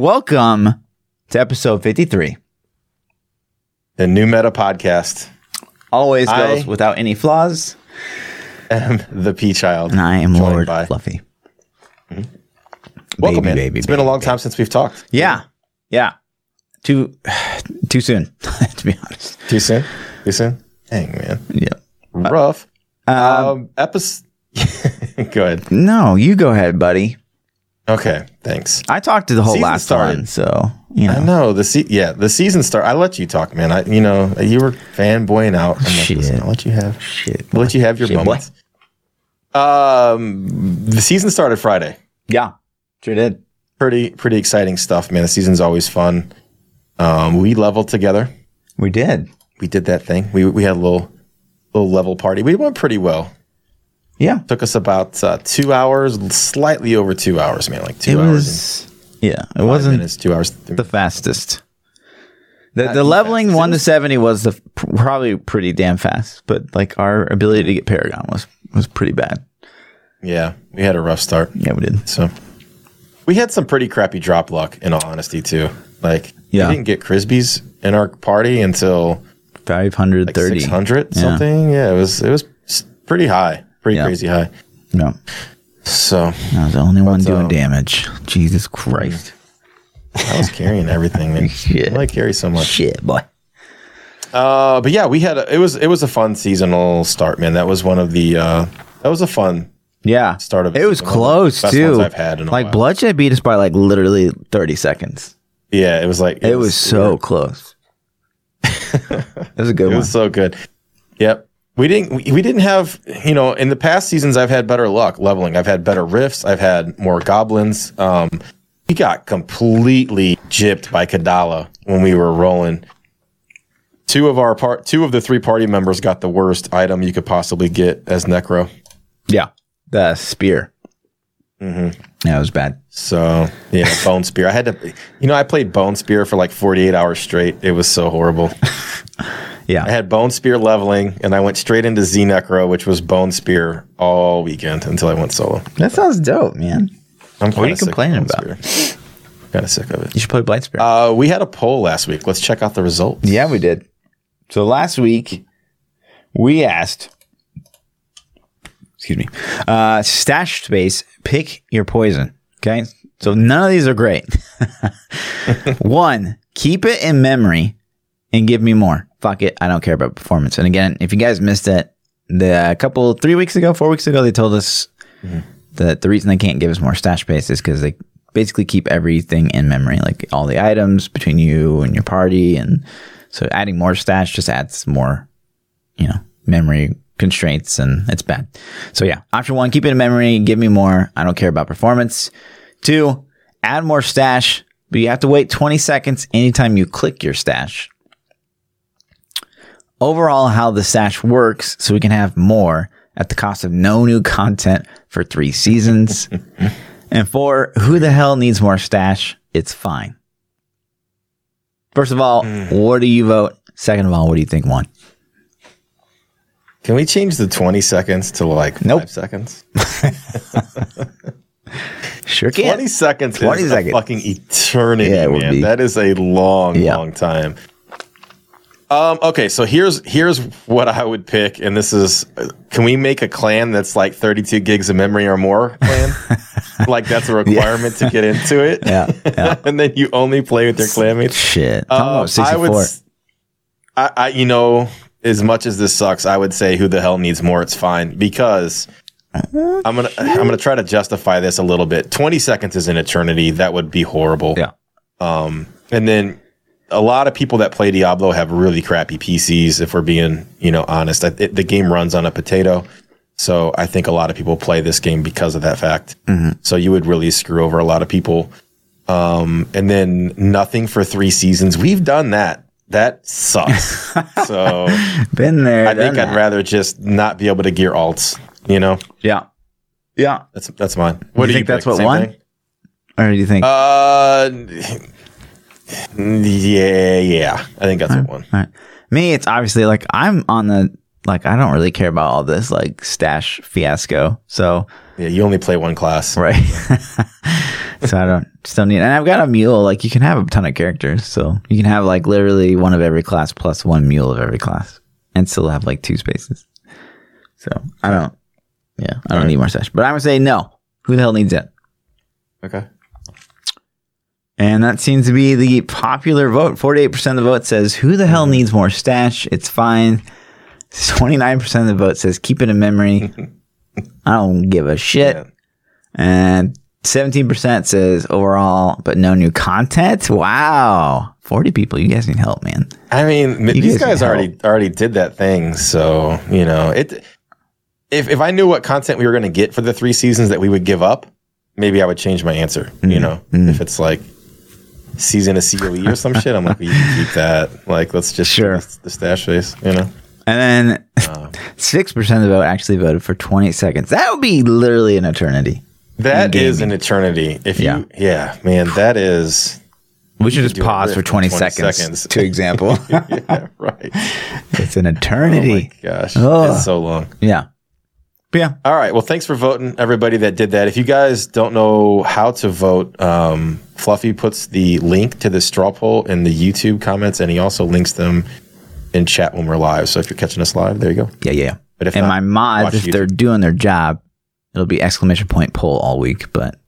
Welcome to episode 53. The new meta podcast. Always I- goes without any flaws. am the P Child. And I am joined Lord by- Fluffy. Welcome, baby, in. baby, It's been a baby, long time since we've talked. Yeah. Yeah. Too too soon, to be honest. Too soon? Too soon? Dang, man. Yeah. Rough. Um, Um, episode. Go ahead. no, you go ahead, buddy. Okay, thanks. I talked to the whole Season last started. one, so you know. I know. the se- yeah the season start. I let you talk, man. I you know you were fanboying out. Like, Shit. listen, I'll let you have. Shit. I'll let you have your Shit, boy. moments. Um, the season started Friday. Yeah. Sure did. Pretty pretty exciting stuff, man. The season's always fun. Um, we leveled together. We did. we did that thing. We we had a little little level party. We went pretty well. Yeah. Took us about uh, two hours, slightly over two hours, man. Like two It hours. was yeah, it wasn't minutes, two hours. the fastest. The, the leveling one to seventy was the probably pretty damn fast, but like our ability to get Paragon was was pretty bad. yeah, we had a rough start. Yeah, we did. So we had some pretty crappy drop luck, in all honesty, too. Like Yeah. we didn't get Crisbees in our party until Five hundred like six hundred Yeah. something. Yeah, it was it was pretty high, pretty Yeah. crazy high. No, So I was the only one doing um, damage. Jesus Christ! I was carrying everything, man. Shit. I like carry so much. Shit, boy. Uh, but yeah, we had a, it was it was a fun seasonal start, man. That was one of the uh, that was a fun Yeah, start of it was one of the close too. I've had like bloodshed beat us by like literally thirty seconds. Yeah, it was like It, was, so close. it was a good one. it one. was so good. Yep. We didn't we, didn't have you know in the past seasons I've had better luck leveling. I've had better rifts. I've had more goblins. Um, we got completely gypped by Kadala when we were rolling. Two of our part two of the three party members got the worst item you could possibly get as Necro. yeah, the spear. Mm-hmm. Yeah, it was bad. So yeah, bone spear. I had to, you know, I played bone spear for like 48 hours straight. It was so horrible. Yeah, I had bone spear leveling, and I went straight into Z Necro, which was bone spear all weekend until I went solo. that sounds dope, man. I'm What are you complaining about? Kind of sick of it. You should play Blight Spear. Uh, we had a poll last week. Let's check out the results. Yeah, we did. So last week we asked, excuse me, uh, stash space, pick your poison. Okay. So none of these are great. One, keep it in memory and give me more. Fuck it. I don't care about performance. And again, if you guys missed it, the a couple, three weeks ago, four weeks ago, they told us mm-hmm. that the reason they can't give us more stash space is because they basically keep everything in memory, like all the items between you and your party. And so adding more stash just adds more, you know, memory constraints and it's bad. So yeah, option one, keep it in memory, give me more. I don't care about performance. Two, add more stash, but you have to wait 20 seconds anytime you click your stash. Overall, how the stash works so we can have more at the cost of no new content for three seasons. and four, who the hell needs more stash? It's fine. First of all, hmm. what do you vote? Second of all, what do you think won? Can we change the 20 seconds to like Nope. five seconds? Sure can. 20 seconds 20 is seconds. a fucking eternity, Yeah, man. That is a long, Yeah. long time. Um, okay, so here's here's what I would pick, and this is can we make a clan that's like 32 gigs of memory or more clan? like that's a requirement to get into it. Yeah, yeah. and then you only play with your clanmates. Shit. 64. I would, I, I, you know, as much as this sucks, I would say who the hell needs more? It's fine because I'm gonna I'm gonna try to justify this a little bit. 20 seconds is an eternity. That would be horrible. Yeah. Um, and then a lot of people that play Diablo have really crappy PCs. If we're being, you know, honest, I, it, the game runs on a potato. So I think a lot of people play this game because of that fact. So you would really screw over a lot of people. Um, and then nothing for three seasons. We've done that. That sucks. so Been there. I think I'd that. rather just not be able to gear alts. You know, Yeah. Yeah. that's that's mine. What do you do you think that's what won? thing? Or do you think? Uh, yeah, yeah. I think that's. All right. Me, it's obviously like I'm on the like I don't really care about all this like stash fiasco. So Yeah, you only play one class. right. so I don't still need, and I've got a mule. Like you can have a ton of characters, so you can have like literally one of every class plus one mule of every class, and still have like two spaces. So I don't. Yeah, I don't need more stash. But I'm gonna say no. Who the hell needs it? Okay. And that seems to be the popular vote. 48% of the vote says, Who the hell needs more stash? It's fine. 29% of the vote says, Keep it in memory. I don't give a shit. Yeah. And 17% says, Overall, but no new content. Wow. 40 people. You guys need help, man. I mean, You these guys guys already already did that thing, so you know it. If if I knew what content we were going to get for the three seasons that we would give up, maybe I would change my answer. Mm-hmm. You know, if it's like season of COE or some shit, I'm like, we can keep that. Like, let's just Sure. the, stash face. You know, And then uh, 6% of the vote actually voted for 20 seconds. That would be literally an eternity. that is an eternity. If Yeah. you, yeah, man, that is. We should just pause for in 20, 20 seconds, seconds. to example. yeah, right. it's an Oh my eternity. gosh, Ugh. it's so long. yeah. But yeah. All right. Well, thanks for voting, everybody that did that. If you guys don't know how to vote, um, Fluffy puts the link to the straw poll in the YouTube comments, and he also links them in chat when we're live. So if you're catching us live, there you go. Yeah, yeah. yeah. But if and not, my mods, if YouTube. they're doing their job, it'll be exclamation point poll all week, but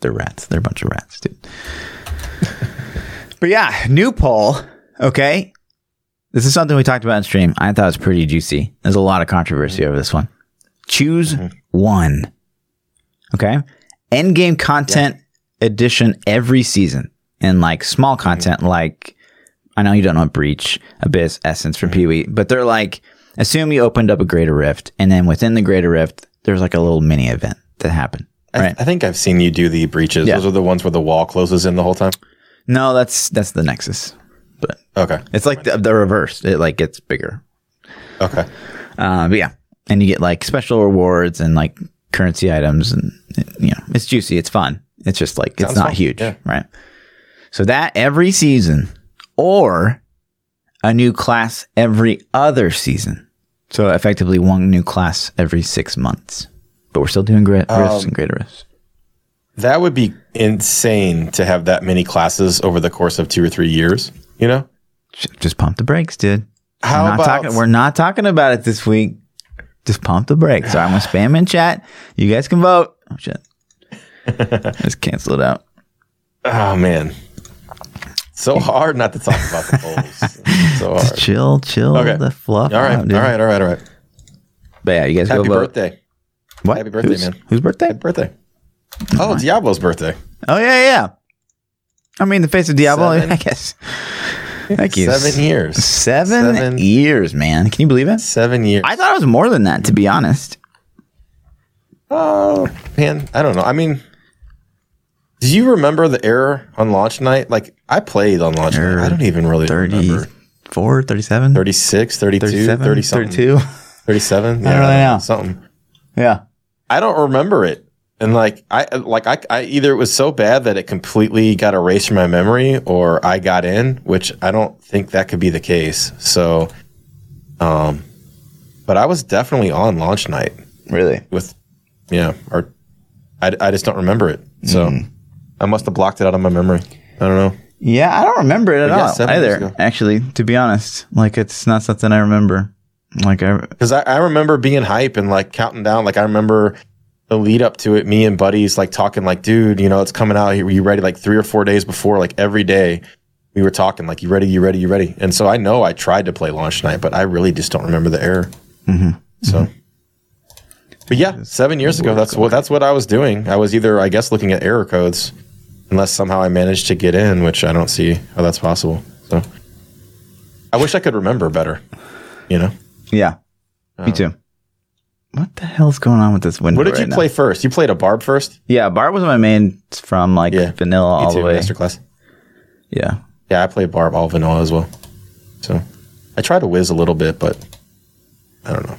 they're rats. They're a bunch of rats, dude. but yeah, new poll. Okay. This is something we talked about in stream. I thought it was pretty juicy. There's a lot of controversy over this one. Choose mm-hmm. one. Okay. End game content edition every season. And like small mm-hmm. content, like I know you don't know Breach, Abyss, Essence from mm-hmm. Pee Wee, but they're like, assume you opened up a Greater Rift, and then within the Greater Rift, there's like a little mini event that happened. I, Right? I think I've seen you do the breaches. Yeah. Those are the ones where the wall closes in the whole time. No, that's that's the Nexus, but Okay. it's like the, the reverse. It like gets bigger. Okay. Uh, but yeah, and you get like special rewards and like currency items, and you know it's juicy. It's fun. It's just like it's not fun. huge, Yeah. right? So that every season, or a new class every other season. So effectively, one new class every six months. But we're still doing great rifts um, and greater rifts. That would be insane to have that many classes over the course of two or three years. You know? Just pump the brakes, dude. How we're not about talking. We're not talking about it this week. Just pump the brakes. So I'm gonna spam in chat. You guys can vote. Oh shit. Just cancel it out. Oh man, so hard not to talk about the polls. so hard. Chill, chill. Okay. The fluff. All right, out, all right, all right, all right. But yeah, you guys Happy go vote. birthday! What? Happy birthday, Whose- man. Whose birthday? Happy birthday! Oh, Diablo's birthday. Oh yeah, yeah. I mean, the face of Diablo. Seven. I guess. Thank you. Seven years. Seven, Seven. years, man. Can you believe it? Seven years. I thought it was more than that, to be honest. oh man, I don't know. I mean, do you remember the error on launch night? Like I played on launch night. I don't even really remember. 34, 37, 36, 32, 37, 30 something. 32. 37. I don't really know. Something. Yeah. I don't remember it. And like I like I, I either it was so bad that it completely got erased from my memory or I got in, which I don't think that could be the case. So um but I was definitely on launch night Really? with yeah, or I, I just don't remember it. So Mm. I must have blocked it out of my memory. I don't know. Yeah, I don't remember it at all either. Actually, to be honest, like it's not something I remember. Like I, Because I, I remember being hype and like counting down. Like I remember the lead up to it, me and buddies like talking like, dude, you know, it's coming out. Are you ready? Like three or four days before, like every day we were talking like, you ready? You ready? You ready? And so I know I tried to play launch night, but I really just don't remember the error. Mm-hmm. So, mm-hmm. but yeah, seven years ago, that's what, that's what I was doing. I was either, I guess, looking at error codes unless somehow I managed to get in, which I don't see how that's possible. So I wish I could remember better, you know? yeah, me um, too. What the hell's going on with this window? What did you right now? play first? You played a barb first? Yeah, Barb was my main from like Yeah, vanilla all Me the too, way. Masterclass. Yeah, Yeah, I played barb all vanilla as well. So I tried to whiz a little bit, but I don't know.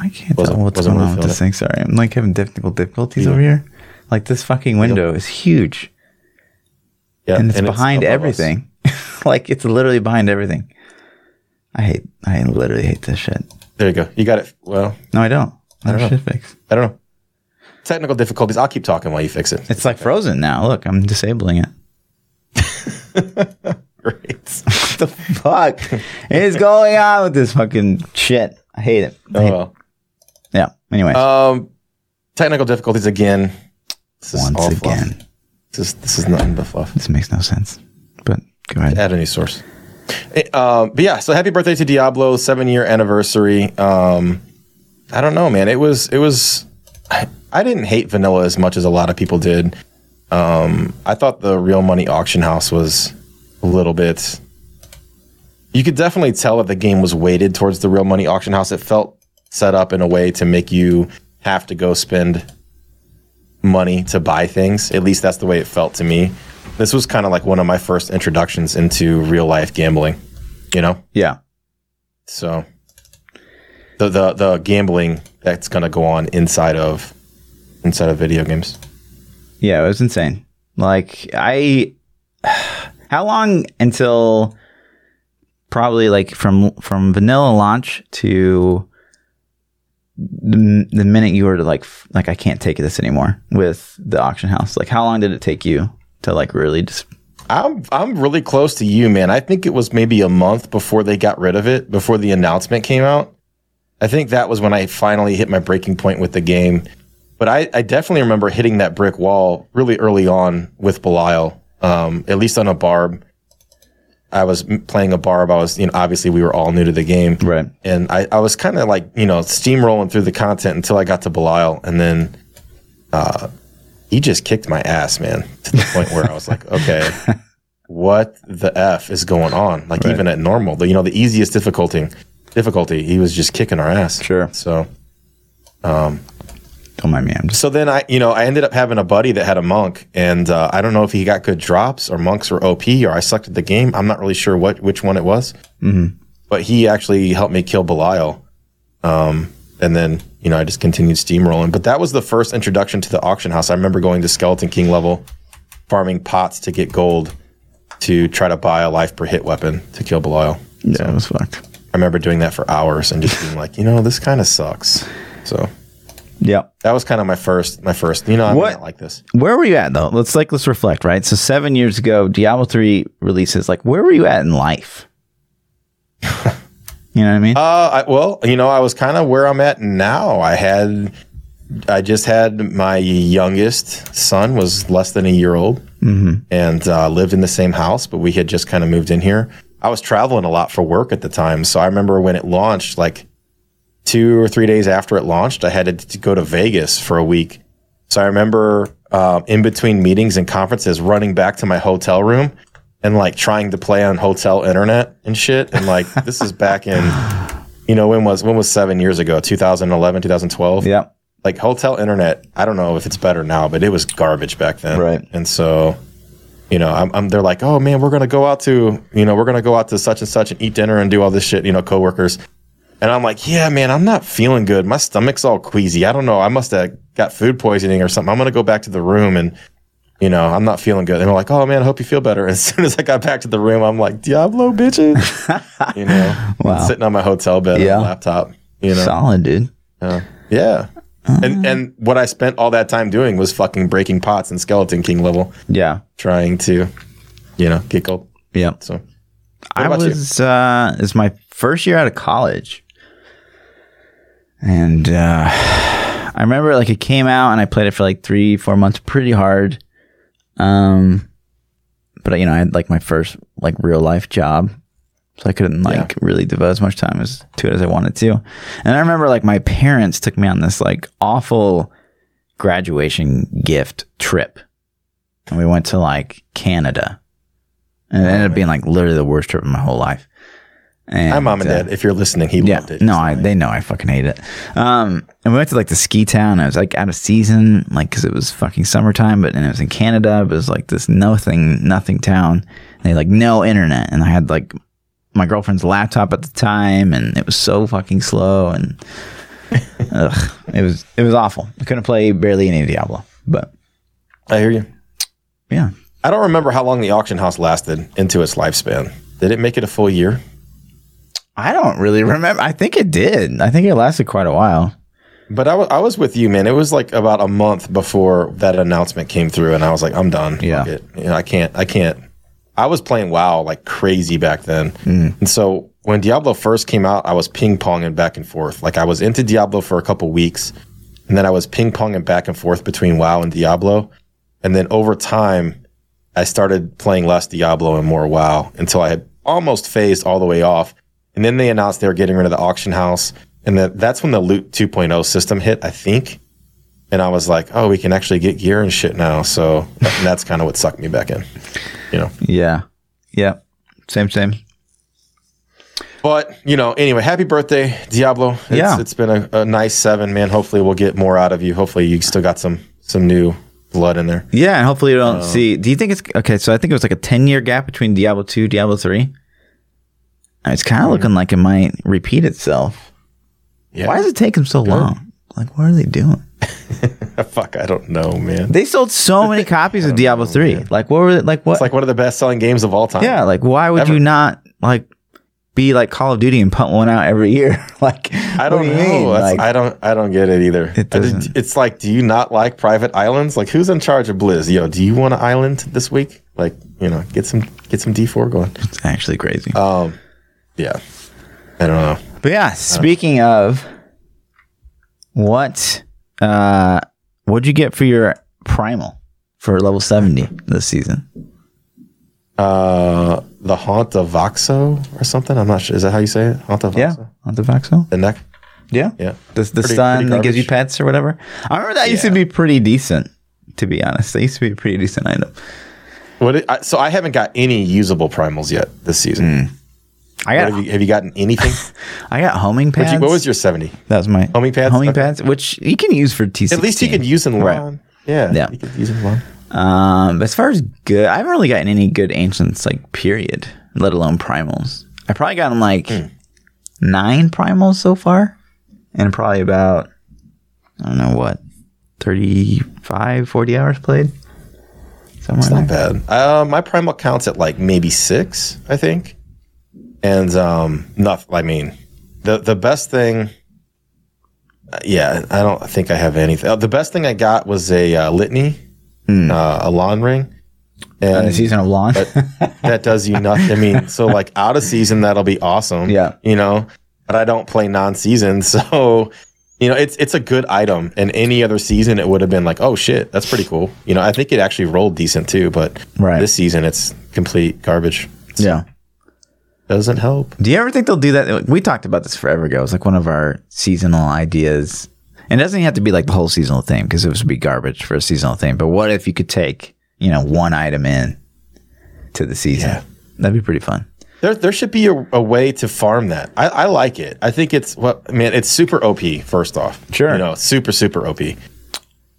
I can't Wasn't- tell what's going really on with this it. thing. Sorry, I'm like having technical difficulties over here. Like this fucking window is huge, Yeah, and it's behind above us. everything. like it's literally behind everything. I hate. I literally hate this shit. There you go. You got it. Well, No, I don't. I don't know. fix. I don't know. Technical difficulties. I'll keep talking while you fix it. It's like frozen now. Look, I'm disabling it. Great. What the fuck is going on with this fucking shit? I hate it. I Oh, hate it. Yeah. Anyway, Um, technical difficulties again. This is once all fluff. again, This is this is nothing but fluff. this makes no sense. But go ahead. Add a new source. Eh, Um, but yeah, so happy birthday to Diablo, seven year anniversary. Um, I don't know, man. It was it was. I, I didn't hate vanilla as much as a lot of people did. Um, I thought the real money auction house was a little bit. You could definitely tell that the game was weighted towards the real money auction house. It felt set up in a way to make you have to go spend money to buy things. At least that's the way it felt to me. This was kind of like one of my first introductions into real life gambling, you know? Yeah. So the the the gambling that's going to go on inside of inside of video games. Yeah, it was insane. Like I how long until probably like from from vanilla launch to the, the minute you were to like like I can't take this anymore with the auction house. Like how long did it take you to like really just I'm I'm really close to you, man. I think it was maybe a month before they got rid of it, before the announcement came out. I think that was when I finally hit my breaking point with the game. But I, I definitely remember hitting that brick wall really early on with Belial, um, at least on a barb. I was playing a barb. I was, you know, obviously we were all new to the game. right? And I, I was kind of like, you know, steamrolling through the content until I got to Belial. And then uh, he just kicked my ass, man, to the point where I was like, okay, what the F is going on? Like, Right. even at normal, the, you know, the easiest difficulty, difficulty, he was just kicking our ass. Sure. So, Don't mind me. Just so then I, you know, I ended up having a buddy that had a monk, and uh, I don't know if he got good drops or monks were OP or I selected the game. I'm not really sure what which one it was, mm-hmm. but he actually helped me kill Belial. Um, and then you know I just continued steamrolling. But that was the first introduction to the auction house. I remember going to Skeleton King level, farming pots to get gold to try to buy a life per hit weapon to kill Belial. yeah, it was fucked. I remember doing that for hours and just being like, you know, this kind of sucks. So Yeah. that was kind of my first, my first. You know, I'm What- not like this. Where were you at though? Let's like let's reflect, right? So seven years ago, Diablo three releases. Like, where were you at in life? you know what I mean? Uh, I, well, you know, I was kind of where I'm at now. I had, I just had my youngest son was less than a year old, and uh, lived in the same house, but we had just kind of moved in here. I was traveling a lot for work at the time, so I remember when it launched, like two or three days after it launched, I had to, go to Vegas for a week. So I remember um, in between meetings and conferences, running back to my hotel room and like trying to play on hotel internet and shit. And like this is back in, you know, when was when was seven years ago? 2011, 2012. yeah. Like hotel internet. I don't know if it's better now, but it was garbage back then. Right. And so, you know, I'm, I'm they're like, oh man, we're gonna go out to, you know, we're gonna go out to such and such and eat dinner and do all this shit. You know, coworkers. And I'm like, yeah, man, I'm not feeling good. My stomach's all queasy. I don't know. I must have got food poisoning or something. I'm going to go back to the room and, you know, I'm not feeling good. And they're like, oh, man, I hope you feel better. As soon as I got back to the room, I'm like, Diablo, bitches. you know, Wow. sitting on my hotel bed Yeah. laptop, you know. Solid, dude. Yeah. And, and what I spent all that time doing was fucking breaking pots and Skeleton King level, Yeah. trying to, you know, get gold. Yeah. So, I about you? was uh it's my first year out of college. And uh I remember like it came out and I played it for like three, four months pretty hard. Um but you know, I had like my first like real life job. So I couldn't like really devote as much time as to it as I wanted to. And I remember like my parents took me on this like awful graduation gift trip. And we went to like Canada. And it ended up being like literally the worst trip of my whole life. And, hi, mom and uh, dad. If you're listening, he yeah, loved it. no, I, they know I fucking hate it. Um, and we went to like the ski town. I was like out of season, like because it was fucking summertime, but and it was in Canada. But it was like this nothing, nothing town. And they like no internet, and I had like my girlfriend's laptop at the time, and it was so fucking slow, and ugh, it was it was awful. I couldn't play barely any Diablo, but I hear you. yeah, I don't remember how long the auction house lasted into its lifespan. Did it make it a full year? I don't really remember. I think it did. I think it lasted quite a while. But I wa- I was with you, man. It was like about a month before that announcement came through, and I was like, I'm done. Fuck Yeah. it. You know, I can't. I can't. I was playing WoW like crazy back then, mm. and so when Diablo first came out, I was ping ponging back and forth. Like I was into Diablo for a couple weeks, and then I was ping ponging back and forth between WoW and Diablo, and then over time, I started playing less Diablo and more WoW until I had almost phased all the way off. And then they announced they were getting rid of the auction house. And that that's when the Loot 2.0 system hit, I think. And I was like, oh, we can actually get gear and shit now. So that's kind of what sucked me back in. You know. Yeah. Yeah. Same, same. But, you know, anyway, happy birthday, Diablo. It's, Yeah. it's been a, a nice seven, man. Hopefully we'll get more out of you. Hopefully you still got some some new blood in there. Yeah, and hopefully you don't uh, see. Do you think it's okay? So I think it was like a ten year gap between Diablo two, Diablo three. It's kind of looking like it might repeat itself. Yeah. Why does it take them so long? Like, what are they doing? Fuck, I don't know, man. They sold so many copies of Diablo three. Like, what were they, like what? It's like one of the best selling games of all time. yeah, like why would Ever. you not like be like Call of Duty and pump one out every year? like, I don't know. That's, I don't. I don't get it either. It doesn't- It's like, do you not like private islands? Like, who's in charge of Blizz? Yo, do you want an island this week? Like, you know, get some get some D four going. it's actually crazy. Um, yeah, I don't know. But yeah, speaking of what uh what'd you get for your primal for level 70 this season? Uh, the haunt of Voxo or something. I'm not sure. Is that how you say it? Haunt of Yeah, Voxo. on the Vaxo? The neck. Yeah. Yeah. The, the Pretty- stun pretty that gives you pets or whatever. I remember that used to be pretty decent, to be honest. That used to be a pretty decent item. What? It, I, so I haven't got any usable primals yet this season. I got have you have you gotten anything? I got homing pads. you- what was your seventy? that was my Homing pads? Homing Okay. pads, which you can use for T16. At least you can use in Right. Lon. Yeah. Yeah. You can use in Lon. Um, as far as good, I haven't really gotten any good ancients, like period, let alone primals. I probably gotten like Hmm. nine primals so far, and probably about I don't know what 35, 40 hours played. Somewhere It's not there. bad. Uh, my primal counts at like maybe six, I think. And um, nothing. I mean, the the best thing. Yeah, I don't think I have anything. Uh, the best thing I got was a uh, litany, uh, a Lon ring, In and the season of Lon. that does you nothing. I mean, so like out of season, that'll be awesome. Yeah. you know. But I don't play non-season, so you know it's it's a good item. And any other season, it would have been like, oh shit, that's pretty cool. You know, I think it actually rolled decent too. But Right. this season, it's complete garbage. yeah. Doesn't help. Do you ever think they'll do that? We talked about this forever ago. It was like one of our seasonal ideas. And it doesn't even have to be like the whole seasonal thing because it would be garbage for a seasonal thing. But what if you could take, you know, one item in to the season? Yeah. That'd be pretty fun. There, there should be a, a way to farm that. I, I like it. I think it's what man. It's super OP. First off, Sure. you know, super super OP.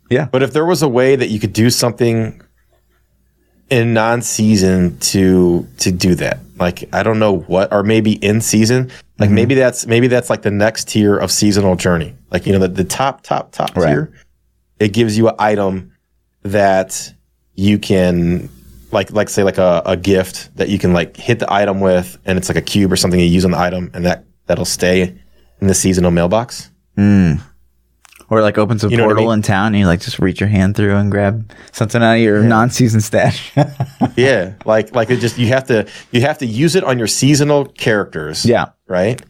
Yeah. But if there was a way that you could do something in non-season to to do that, like I don't know what, or maybe in season, like Mm-hmm. maybe that's maybe that's like the next tier of seasonal journey. Like you know, the, the top top top Right. tier, it gives you an item that you can like like say like a, a gift that you can like hit the item with, and it's like a cube or something you use on the item, and that that'll stay in the seasonal mailbox. Or like opens a You know what I portal mean? in town and you like just reach your hand through and grab something out of your non season stash. Yeah, like like it just you have to you have to use it on your seasonal characters. yeah. right.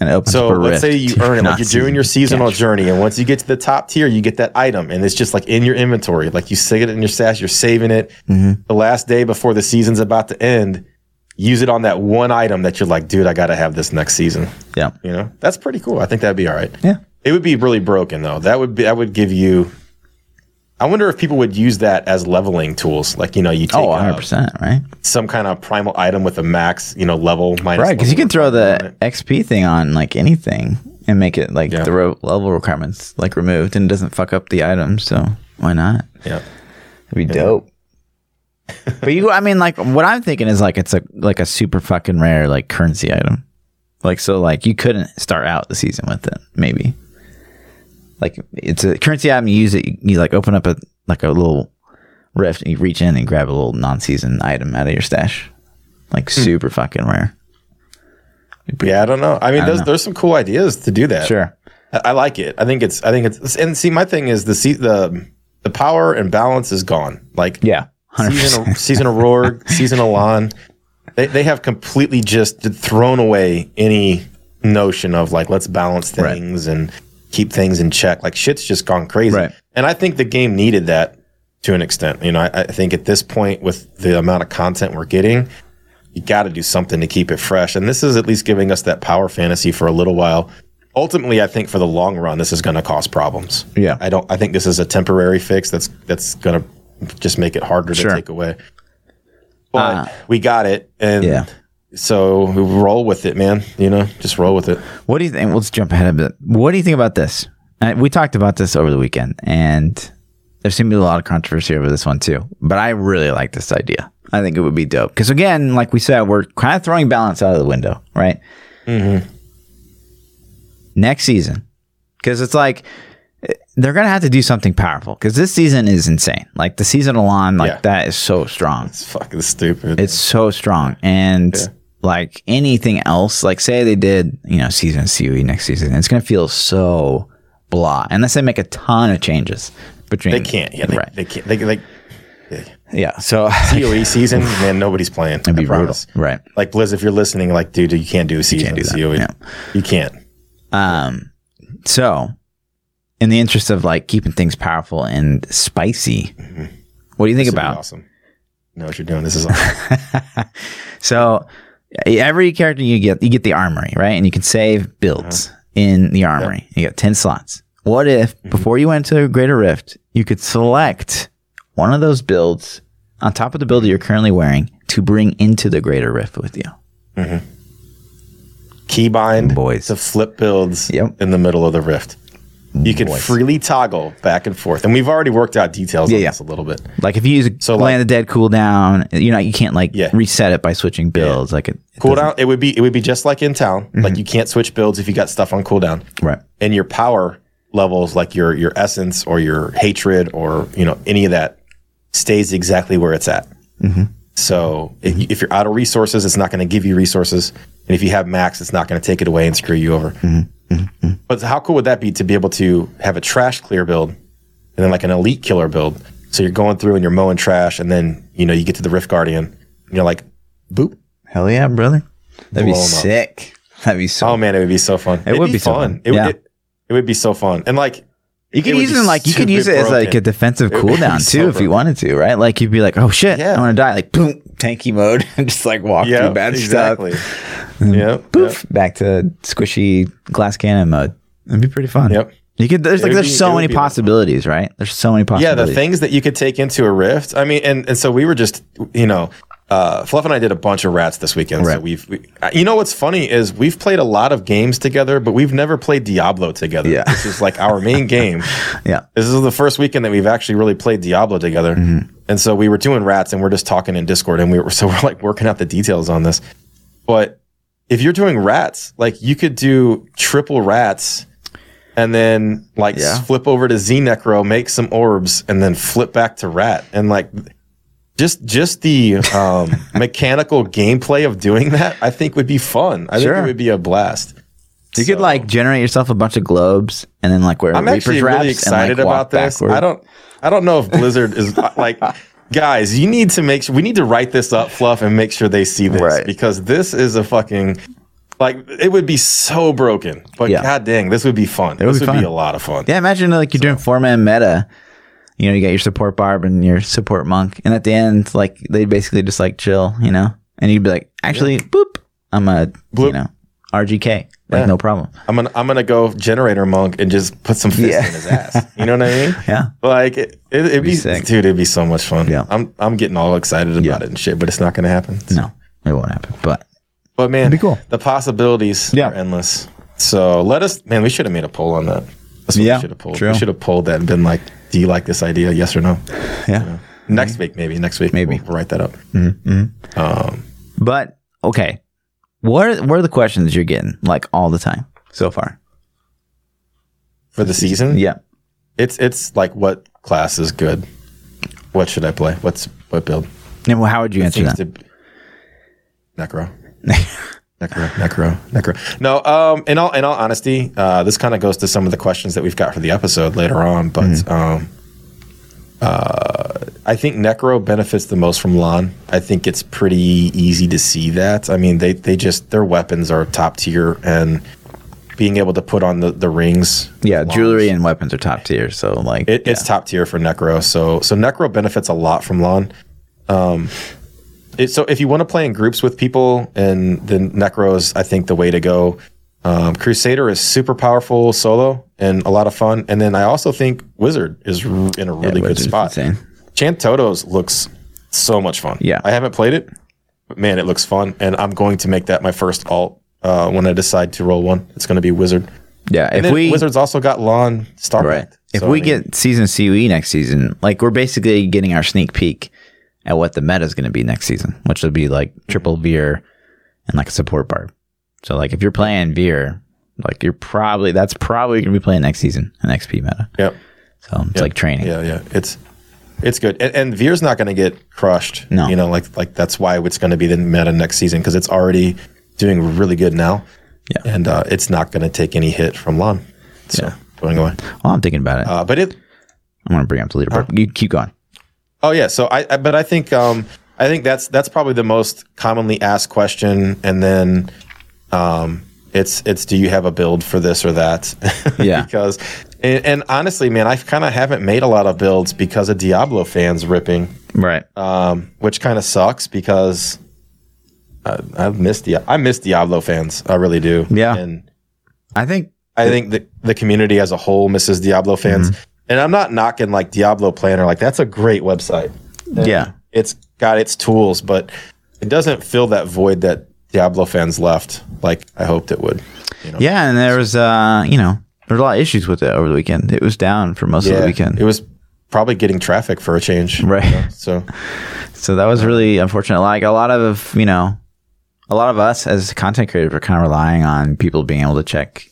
And it opens So let's say you earn it, like you're doing your seasonal cash. journey, and once you get to the top tier, you get that item, and it's just like in your inventory, like you stick it in your stash, you're saving it. Mm-hmm. The last day before the season's about to end, use it on that one item that you're like, dude, I got to have this next season. Yeah. You know, that's pretty cool. I think that'd be all right. Yeah. It would be really broken though. That would be that would give you. I wonder if people would use that as leveling tools. Like you know, you take Oh, uh, 100%, right? some kind of primal item with a max, you know, level minus. Right, because you can throw the. XP thing on like anything and make it like Yeah. the level requirements like removed and it doesn't fuck up the item. So why not? Yeah. It'd be dope. but you, I mean, like what I'm thinking is like it's a like a super fucking rare like currency item. Like so, like you couldn't start out the season with it. Maybe like it's a currency item. You use it. You, like open up a like a little rift and you reach in and grab a little non-season item out of your stash. Like hmm. super fucking rare. Yeah, I don't know. I mean, there's there's some cool ideas to do that. Sure. I, I like it. I think it's. I think it's. And see, my thing is the se- the the power and balance is gone. Like Yeah. 100%. season of, season of Roar, season of Lon, they they have completely just thrown away any notion of like let's balance Right. things and keep things in check. Like shit's just gone crazy. Right. And I think the game needed that to an extent. You know, I, I think at this point with the amount of content we're getting, you got to do something to keep it fresh. And this is at least giving us that power fantasy for a little while. Ultimately, I think for the long run, this is going to cause problems. Yeah. I don't. I think this is a temporary fix. That's that's going to just make it harder Sure. to take away. But uh, we got it, and Yeah. So roll with it, man. You know, just roll with it. What do you think? Let's jump ahead a bit. What do you think about this? Uh, we talked about this over the weekend, and there seemed to be a lot of controversy over this one too. But I really like this idea. I think it would be dope because, again, like we said, we're kind of throwing balance out of the window, right? Mm-hmm. Next season, because it's like eh, they're gonna have to do something powerful because this season is insane. Like the season alone, like Yeah. that is so strong. It's fucking stupid. It's so strong. And like anything else, like say they did, you know, season COE next season, it's going to feel so blah. Unless they make a ton of changes between. they can't. Yeah, they, right. they can't. They can like Yeah. So COE season, man. Nobody's playing. it'd be brutal. Right. Like Blizz, if you're listening, like, dude, you can't do a season do of that, COE. yeah. You can't. Um, so in the interest of like keeping things powerful and spicy, what do you think This about? awesome. Know what you're doing. This is awesome. So every character you get, you get the armory, right? And you can save builds uh-huh. in the armory. You got 10 slots. What if mm-hmm. before you went to Greater Rift, you could select one of those builds on top of the build that you're currently wearing to bring into the Greater Rift with you? Mm-hmm. Keybind Boys. to flip builds Yep. in the middle of the rift. You can Boys. freely toggle back and forth, and we've already worked out details on yeah. this a little bit. Like if you use a So, Land like- of the Dead cooldown, you know, you can't like Yeah. reset it by switching builds. Like it, it Cooldown, it would be it would be just like in town. Like mm-hmm. you can't switch builds if you got stuff on cooldown. Right. and your power levels like your your essence or your hatred or you know any of that stays exactly where it's at mm-hmm. so if, you- if you're out of resources it's not going to give you resources and if you have max it's not going to take it away and screw you over mm-hmm. Mm-hmm. Mm-hmm. but how cool would that be to be able to have a trash clear build and then like an elite killer build so you're going through and you're mowing trash and then you know you get to the rift guardian and you're like boop Hell yeah, brother. That'd be 'em up. sick. That'd be so oh man it would be so fun it would be so fun. it, Yeah. would, it, it would be so fun and like You could use it like you could use it stupid as like a defensive be cooldown so too if you wanted to, right? Like you'd be like, "Oh shit, Yeah. I want to die!" Like boom, tanky mode, and just like walk yeah through bad exactly stuff. yeah Poof, back to squishy glass cannon mode. It'd be pretty fun. Yep. You could. There's like there's be- so many be a lot of fun. possibilities, right? There's so many possibilities. yeah the things that you could take into a rift i mean and, and so we were just you know uh, Fluff and I did a bunch of rats this weekend. So Right. we've, we, uh, you know, what's funny is we've played a lot of games together, but we've never played Diablo together. Yeah. This is like our main game. Yeah. This is the first weekend that we've actually really played Diablo together. Mm-hmm. And so we were doing rats and we're just talking in Discord and we were, so we're like working out the details on this. But if you're doing rats, like you could do triple rats and then like Yeah. flip over to Z Necro, make some orbs and then flip back to rat. And like just, just the um, mechanical gameplay of doing that, I think would be fun. I Sure. think it would be a blast. you could like generate yourself a bunch of globes and then like wear I'm actually really and, excited like, walk about this. backward. I don't I don't know if Blizzard is like guys, you need to make sure we need to write this up, Fluff, and make sure they see this Right. because this is a fucking like it would be so broken. But Yeah. god dang, this would be fun. would this be would be a lot of fun. Yeah, imagine like you're doing four man meta. You know, you got your support barb and your support monk, and at the end, like they basically just like chill, you know, and you'd be like, actually, boop, I'm a you know RGK, like Yeah. no problem. I'm gonna I'm gonna go generator monk and just put some fists Yeah. in his ass. You know what I mean? Yeah, Like it, it, it'd be, sick. dude, it'd be so much fun. Yeah. I'm I'm getting all excited about Yeah. it and shit, but it's not gonna happen. no, it won't happen. But But man, be cool. the possibilities Yeah. are endless. So let us, man, we should have made a poll on that. That's what Yeah, we should have pulled. true. We should have pulled that and been like, do you like this idea? Yes or no? yeah, Next week, maybe. Next week, Maybe. We'll, write that up. Um, but okay, what are, what are the questions you're getting like all the time so far? for the season, Yeah, it's it's like what class is good? What should I play? What's what build? and well, how would you answer Seems that? be- Necro. Necro, necro, necro. No, um, in all in all honesty, uh, this kind of goes to some of the questions that we've got for the episode later on. But Mm-hmm. um, uh, I think necro benefits the most from Lon. I think it's pretty easy to see that. I mean, they they just their weapons are top tier, and being able to put on the the rings, Yeah, Lons, jewelry and weapons are top tier. So like, it, it's top tier for necro. So so necro benefits a lot from Lon. Um, it, so if you want to play in groups with people, and then necro is I think the way to go. Um, Crusader is super powerful solo and a lot of fun. And then I also think Wizard is r- in a really good spot. insane. Chantodo's looks so much fun. Yeah. I haven't played it, but man, it looks fun. And I'm going to make that my first alt uh, when I decide to roll one. It's going to be Wizard. yeah. And If we Wizard's also got Lawn Star. right, if we get season COE next season, like we're basically getting our sneak peek at what the meta is going to be next season, which will be like triple Vyr and like a support bar. So like if you're playing Vyr, like you're probably that's probably going to be playing next season an XP meta. Yep. So it's like training. Yeah, yeah. It's it's good. And, and Vyr's not going to get crushed. No. You know, like like that's why it's going to be the meta next season because it's already doing really good now. Yeah. And uh, it's not going to take any hit from Lon. So Yeah. going away. Well, I'm thinking about it. Uh, but it I'm going to bring up the leaderboard. You keep going. Oh yeah, so I, I but I think um I think that's that's probably the most commonly asked question, and then um it's it's do you have a build for this or that? Yeah. because and, and honestly, man, I kind of haven't made a lot of builds because of Diablo fans ripping, Right. um, which kind of sucks because I, I miss Dia- I miss Diablo fans, I really do. Yeah. and I think I think the, the community as a whole misses Diablo fans. Mm-hmm. And I'm not knocking like Diablo Planner. Like that's a great website. And Yeah. It's got its tools, but it doesn't fill that void that Diablo fans left like I hoped it would. You know? Yeah, and there was uh, you know, there were a lot of issues with it over the weekend. It was down for most of the weekend. It was probably getting traffic for a change. Right. you know? So So that was really unfortunate. Like a lot of, you know, a lot of us as content creators are kind of relying on people being able to check,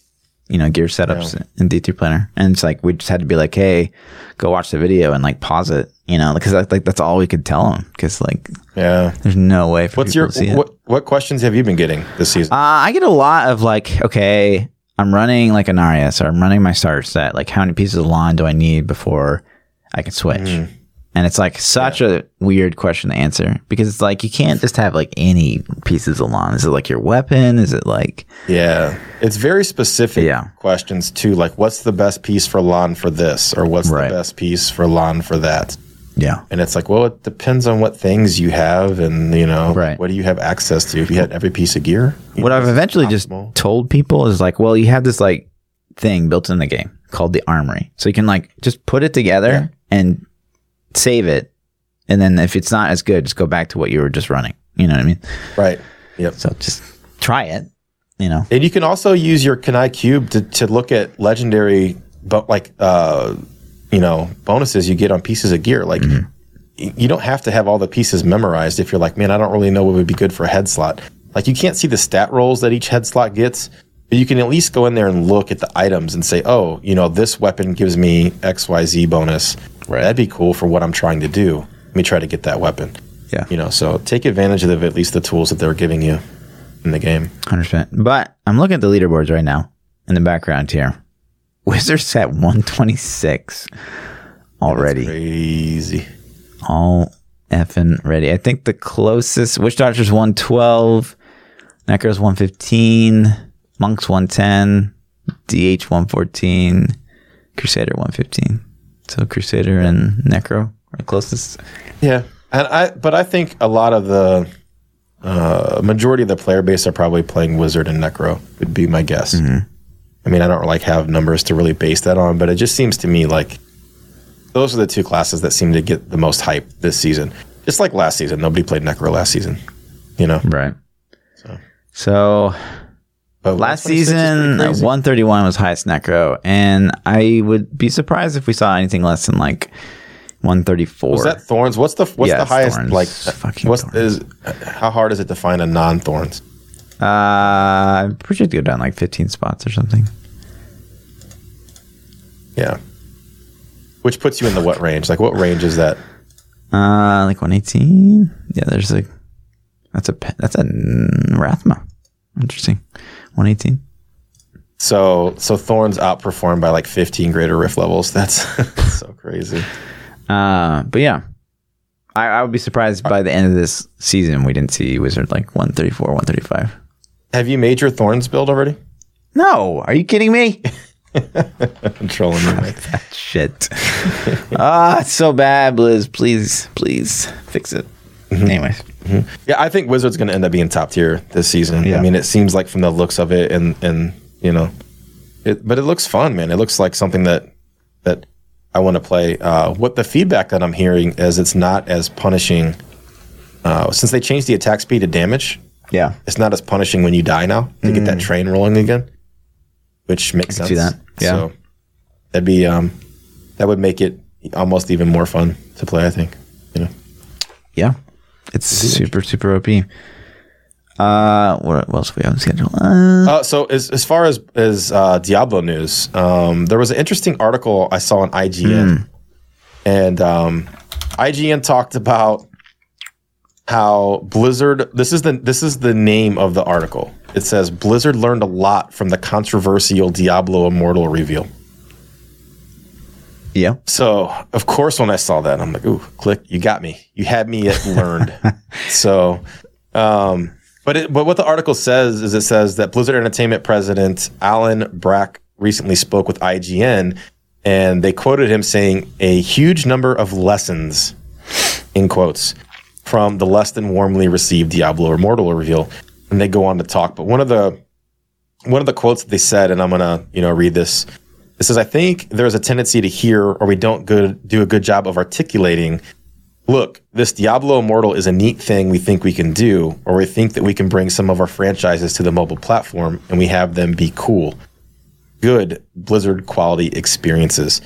you know, gear setups in D3 Planner. And it's like we just had to be like, hey, go watch the video and like pause it, you know, because like that's all we could tell them. Because like yeah. there's no way for What's your to see it. what what questions have you been getting this season? Uh, I get a lot of like, okay, I'm running like an Arias or I'm running my starter set. Like, how many pieces of Lon do I need before I can switch? Mm. And it's like such a weird question to answer because it's like you can't just have like any pieces of Lon. Is it like your weapon? Is it like Yeah, it's very specific Yeah. questions too. Like, what's the best piece for Lon for this, or what's Right. the best piece for Lon for that? yeah, And it's like, well, it depends on what things you have, and you know, Right. what do you have access to? If you had every piece of gear, what know, I've eventually just told people is like, well, you have this like thing built in the game called the armory, so you can like just put it together and save it, and then if it's not as good, just go back to what you were just running. You know what I mean? right. Yep. So just try it. You know, And you can also use your Kanai cube to, to look at legendary, but like uh, you know, bonuses you get on pieces of gear. Like Mm-hmm. y- you don't have to have all the pieces memorized if you're like, man, I don't really know what would be good for a head slot. Like you can't see the stat rolls that each head slot gets, but you can at least go in there and look at the items and say, oh, you know, this weapon gives me X Y Z bonus. Right. That'd be cool for what I'm trying to do. Let me try to get that weapon. yeah, You know, so take advantage of at least the tools that they're giving you in the game. hundred percent. But I'm looking at the leaderboards right now in the background here. Wizards at 126 already, Crazy. all effing ready. I think the closest Witch Doctor's 112, Necro's 115, Monk's 110, DH 114, Crusader 115. So Crusader and Necro are closest. Yeah, and I but I think a lot of the uh, majority of the player base are probably playing Wizard and Necro. Would be my guess. I mean, I don't like have numbers to really base that on, but it just seems to me like those are the two classes that seem to get the most hype this season. Just like last season, nobody played Necro last season. You know, Right. So but Last 126 is pretty season, 131 was highest necro, and I would be surprised if we saw anything less than like 134. was that Thorns? What's the what's Yeah, the highest? Thorns. Like, Fucking what's Thorns. is how hard is it to find a non Thorns? uh, I'm pretty sure to go down like 15 spots or something. Yeah, which puts you in the what range? Like, what range is that? Uh, like 118. Yeah, there's a that's a that's a Rathma, Interesting. 118. So so Thorns outperformed by like 15 greater rift levels. That's so crazy. Uh, but yeah, I, I would be surprised by the end of this season we didn't see Wizard like 134, 135. Have you made your Thorns build already? No, are you kidding me? I'm trolling you. Mike. Shit. Ah, it's so bad, Blizz. Please, please fix it. Anyways, Yeah, I think Wizards going to end up being top tier this season. Yeah. I mean, it seems like from the looks of it, and and you know, it, but it looks fun, man. It looks like something that that I want to play. Uh, what the feedback that I'm hearing is it's not as punishing uh, since they changed the attack speed to damage. yeah, It's not as punishing when you die now to get that train rolling again, which makes sense. Mm. see that. Yeah. So that'd be um, that would make it almost even more fun to play. I think. You know. yeah, it's super, super OP. Uh, what, else we have on schedule? Uh, Uh, so as as far as as uh, Diablo news, um, there was an interesting article I saw on IGN, and um, IGN talked about how Blizzard. This is the this is the name of the article. It says Blizzard learned a lot from the controversial Diablo Immortal reveal. Yeah, So of course, when I saw that, I'm like, "Ooh, click! You got me. You had me at learned." so, um, but it, but what the article says is it says that Blizzard Entertainment president Allen Brack recently spoke with IGN, and they quoted him saying a huge number of lessons, in quotes, from the less than warmly received Diablo Immortal reveal, and they go on to talk. But one of the one of the quotes that they said, and I'm gonna you know read this. It says, "I think there's a tendency to hear, or we don't good do a good job of articulating. Look, this Diablo Immortal is a neat thing we think we can do, or we think that we can bring some of our franchises to the mobile platform, and we have them be cool, good Blizzard quality experiences.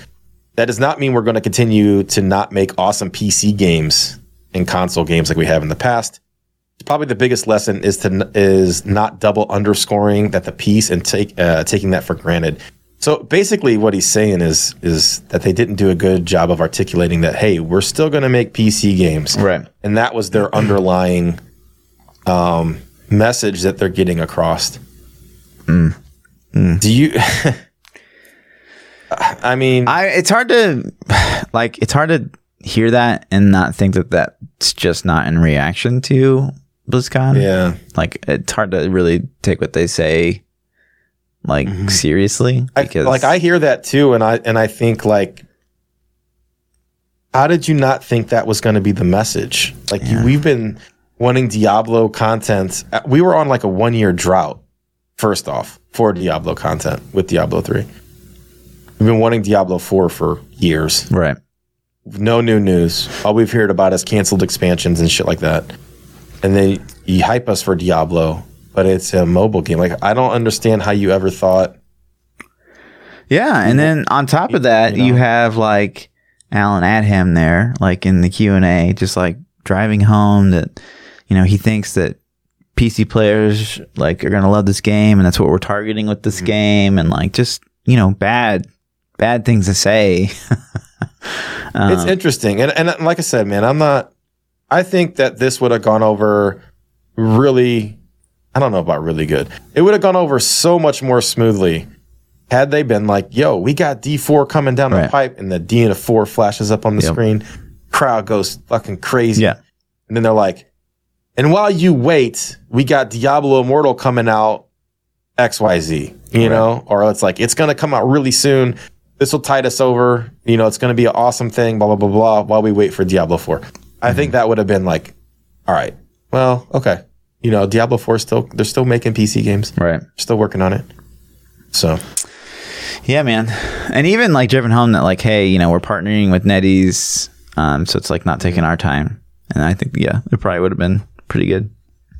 That does not mean we're going to continue to not make awesome PC games and console games like we have in the past." probably the biggest lesson is to is not double underscoring that the piece and take uh, taking that for granted. So basically, what he's saying is is that they didn't do a good job of articulating that. Hey, we're still going to make PC games, Right. And that was their underlying um, message that they're getting across. Do you? I mean, I. It's hard to, like, it's hard to hear that and not think that that's just not in reaction to BlizzCon. yeah. like it's hard to really take what they say like seriously I, because like I hear that too, and I and I think like, how did you not think that was going to be the message? Like you, we've been wanting Diablo content. Uh, We were on like a one year drought. First off, for Diablo content with Diablo three, we've been wanting Diablo four for years. right No new news. All we've heard about is canceled expansions and shit like that. And then you hype us for Diablo, but it's a mobile game. Like I don't understand how you ever thought. yeah and then on top of that you, you have like allen adham there like in the q&a just like driving home that you know he thinks that pc players like are gonna love this game and that's what we're targeting with this mm-hmm. game and like just you know bad bad things to say um, it's interesting and, and like i said man i'm not i think that this would have gone over really i don't know about really good. It would have gone over so much more smoothly had they been like yo we got d4 coming down the pipe and the d and a 4 flashes up on the Yep. screen. Crowd goes fucking crazy. Yeah. And then they're like and while you wait we got diablo immortal coming out xyz you know? Or it's like it's gonna come out really soon. This will tide us over. You know it's gonna be an awesome thing blah blah blah blah while we wait for diablo 4 i think mm-hmm. that would have been like all right. Well okay you know diablo 4 is still they're still making pc games right still working on it so Yeah, man. And even like driven home that like, hey, you know, we're partnering with NetEase, um, so it's like not taking our time. And I think yeah, it probably would have been pretty good.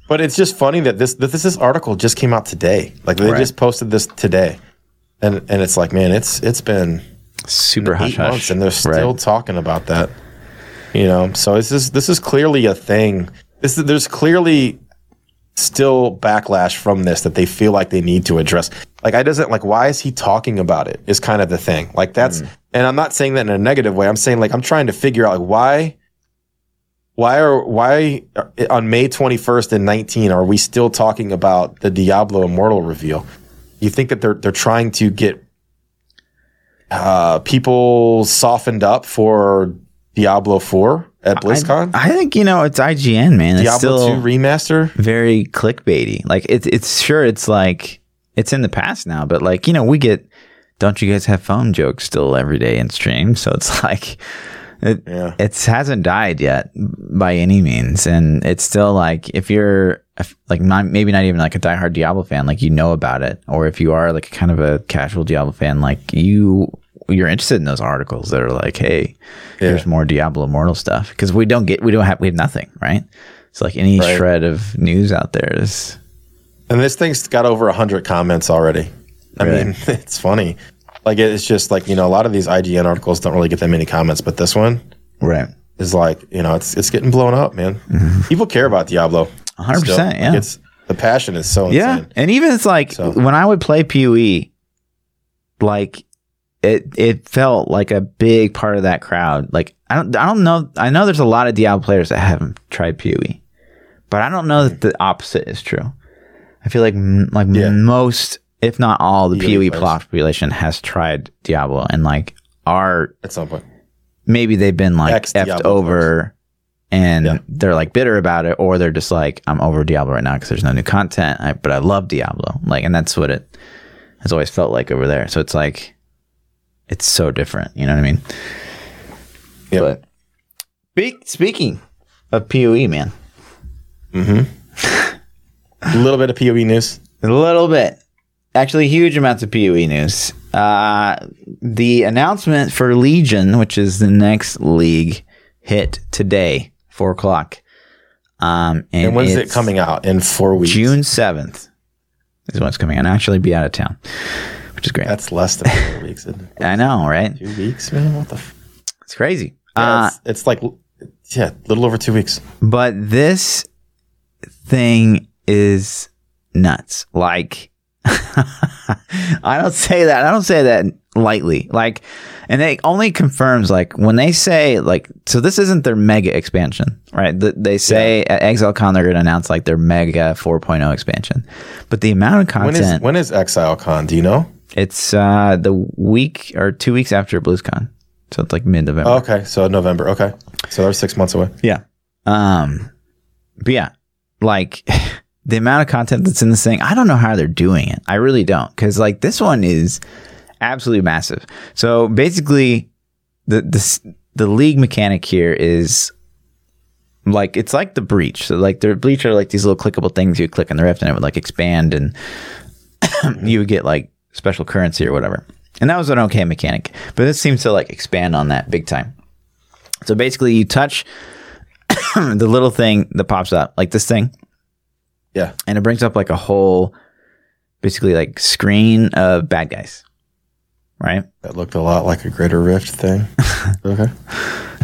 But it's just funny that this that this, this article just came out today. Like they Right. just posted this today, and and it's like, man, it's it's been Super hush months, and they're still Right. talking about that. You know, so this is this is clearly a thing. This there's clearly still backlash from this that they feel like they need to address. Like I doesn't like why is he talking about it? Is kind of the thing. Like Mm. that's and I'm not saying that in a negative way. I'm saying like I'm trying to figure out like why why are why on May 21st and 19 are we still talking about the Diablo Immortal reveal? You think that they're they're trying to get uh, people softened up for Diablo 4 at BlizzCon? I think you know it's IGN, man. It's Diablo still 2 remaster? very clickbaity. Like it's it's sure it's like it's in the past now, but like you know we get don't you guys have phone jokes still every day in stream? So it's like it Yeah. it hasn't died yet by any means, and it's still like if you're like not, maybe not even like a diehard Diablo fan, like you know about it, or if you are like kind of a casual Diablo fan, like you you're interested in those articles that are like, hey, here's more Diablo Immortal stuff because we don't get we don't have we have nothing, right? So like any Right. shred of news out there is And this thing's got over 100 comments already. I mean, it's funny. Like, it's just like, you know, a lot of these IGN articles don't really get that many comments, but this one right. is like, you know, it's it's getting blown up, man. Mm-hmm. People care about Diablo. 100%, still. Like, yeah. it's the passion is so Yeah, insane. and even it's like So- when I would play PoE, like it it felt like a big part of that crowd. Like I don't I don't know I know there's a lot of Diablo players that haven't tried PoE, but I don't know that the opposite is true. I feel like m- like Yeah. most, if not all, the PoE PoE population has tried Diablo and like are At some point. maybe they've been like Ex-Diablo effed over and Yeah. they're like bitter about it or they're just like i'm over diablo right now because there's no new content I, but i love diablo like and that's what it has always felt like over there so it's like it's so different you know what i mean Yeah. but speak, speaking of poe man Mm-hmm. A little bit of PoE news. a little bit actually huge amounts of poe news uh, the announcement for legion which is the next league hit today four o'clock um, and, And when's it coming out? In four weeks. June seventh is when it's coming. And actually be out of town, which is great. That's less than four weeks. Isn't it? I know, right? Two weeks, man. What the? F- It's crazy. Yeah, Uh, it's, it's like, yeah, a little over two weeks. but this thing is nuts. Like, I don't say that. I don't say that lightly. Like, and it only confirms like when they say like, so this isn't their mega expansion, right? Th- They say at ExileCon they're going to announce like their mega 4.0 expansion, but the amount of content. When is, when is ExileCon? Do you know? It's uh, the week or two weeks after BlizzCon, so it's like mid November. Oh, okay, so November. Okay, so they're six months away. Yeah. Um, but yeah, like the amount of content that's in this thing, I don't know how they're doing it. I really don't, because like this one is absolutely massive. So basically, the the the league mechanic here is like it's like the breach. So like the breach are like these little clickable things you click on the rift and it would like expand and you would get like special currency or whatever. And that was an okay mechanic, but this seems to like expand on that big time. So basically, you touch the little thing that pops up, like this thing, Yeah, and it brings up like a whole, basically like screen of bad guys, right? that looked a lot like a Greater Rift thing. okay,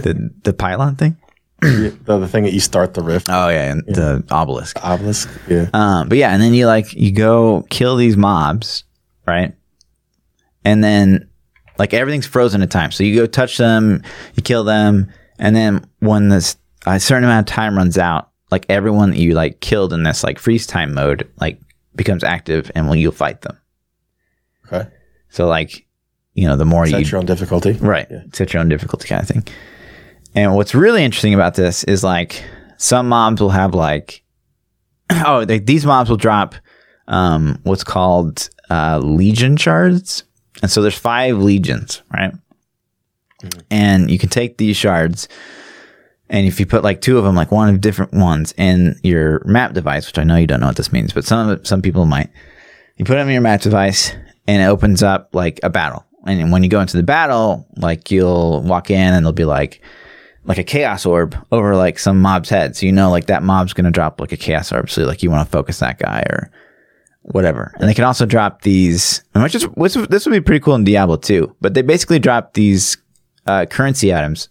The the pylon thing. the, the thing that you start the rift Oh yeah, and the obelisk. obelisk. Yeah, Um, but yeah, and then you like you go kill these mobs, right? And then like everything's frozen in time. So you go touch them, you kill them, and then when this a certain amount of time runs out, like everyone that you like killed in this like freeze time mode like becomes active, and well you'll fight them. okay. So like you know the more Set you set your own difficulty. Right. Set your own difficulty kind of thing. And what's really interesting about this is like some mobs will have like oh they, these mobs will drop um, what's called uh, legion shards. And so there's five legions, right? And you can take these shards and if you put like two of them, like one of different ones in your map device, which I know you don't know what this means, but some some people might, you put them in your map device and it opens up like a battle. And when you go into the battle, like you'll walk in and there'll be like like a chaos orb over like some mob's head. So you know like that mob's gonna drop like a chaos orb. So like you want to focus that guy or whatever. And they can also drop these, which is which, this would be pretty cool in Diablo too. But they basically drop these uh, currency items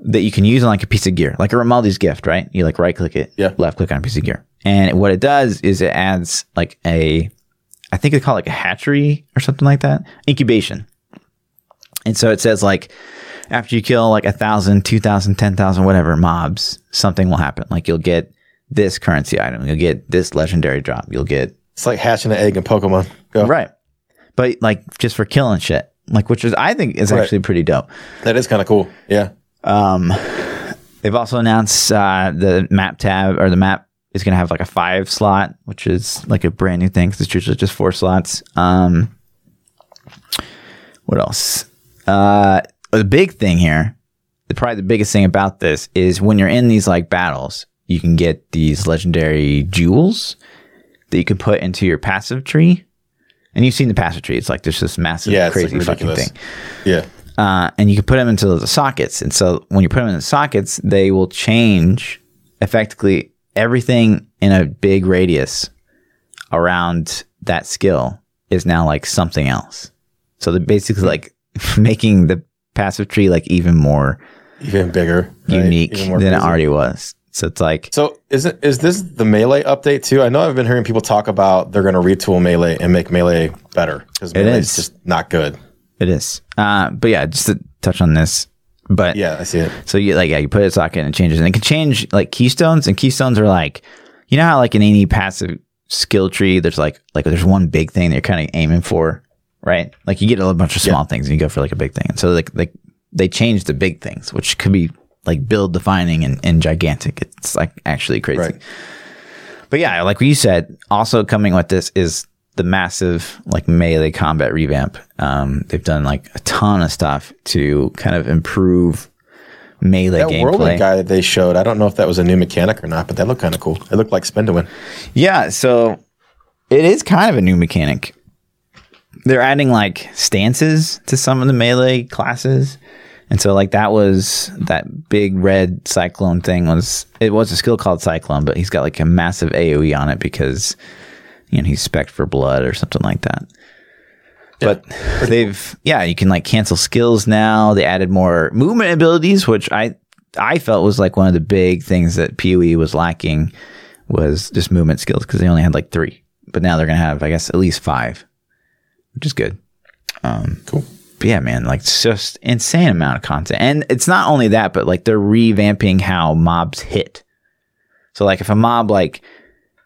that you can use on like a piece of gear, like a Ramaladni's gift, right? You like right click it, Yeah. left click on a piece of gear, and what it does is it adds like a, I think they call it like a hatchery or something like that, incubation. And so it says like after you kill like a thousand, two thousand, ten thousand, whatever mobs, something will happen. Like you'll get this currency item, you'll get this legendary drop, you'll get It's like hatching an egg in Pokemon. Go. right. But like just for killing shit, like which is I think is Right. actually pretty dope. That is kind of cool. Yeah. Um, they've also announced uh, the map tab or the map is going to have like a five slot, which is like a brand new thing because it's usually just four slots. Um, what else? Uh, the big thing here, the probably the biggest thing about this is when you're in these like battles, you can get these legendary jewels that you can put into your passive tree. And you've seen the passive tree; it's like there's this massive, Yeah, it's, like, crazy fucking thing Yeah. uh, and you can put them into the sockets. And so when you put them in the sockets, they will change effectively everything in a big radius around that skill is now like something else. So they're basically like making the passive tree like even more Even bigger. right? unique Even more than it already was. So it's like, So is it is this the melee update too? I know I've been hearing people talk about they're going to retool melee and make melee better because melee is. is just not good. it is. Uh, but yeah, just to touch on this. But Yeah, I see it. So you like yeah, you put a socket and it changes, and it can change like keystones. And keystones are like, you know how like in any passive skill tree, there's like like there's one big thing that you're kind of aiming for, right? Like you get a bunch of small things and you go for like a big thing. And so like like they change the big things, which could be like build defining and, and gigantic. It's like actually crazy. Right. But yeah, like you said, also coming with this is the massive like melee combat revamp. Um, they've done like a ton of stuff to kind of improve melee That gameplay. whirlwind guy that they showed, I don't know if that was a new mechanic or not, but that looked kind of cool. It looked like spin to win. Yeah, so it is kind of a new mechanic. They're adding like stances to some of the melee classes. And so like that was that big red cyclone thing was it was a skill called cyclone, but he's got like a massive AoE on it because you know he's spec for blood or something like that. But they've yeah, you can like cancel skills now. They added more movement abilities, which I I felt was like one of the big things that PoE was lacking was just movement skills because they only had like three. But now they're gonna have, I guess, at least five, which is good. Um, cool. Yeah, man, like it's just insane amount of content. And it's not only that, but like they're revamping how mobs hit. So like if a mob like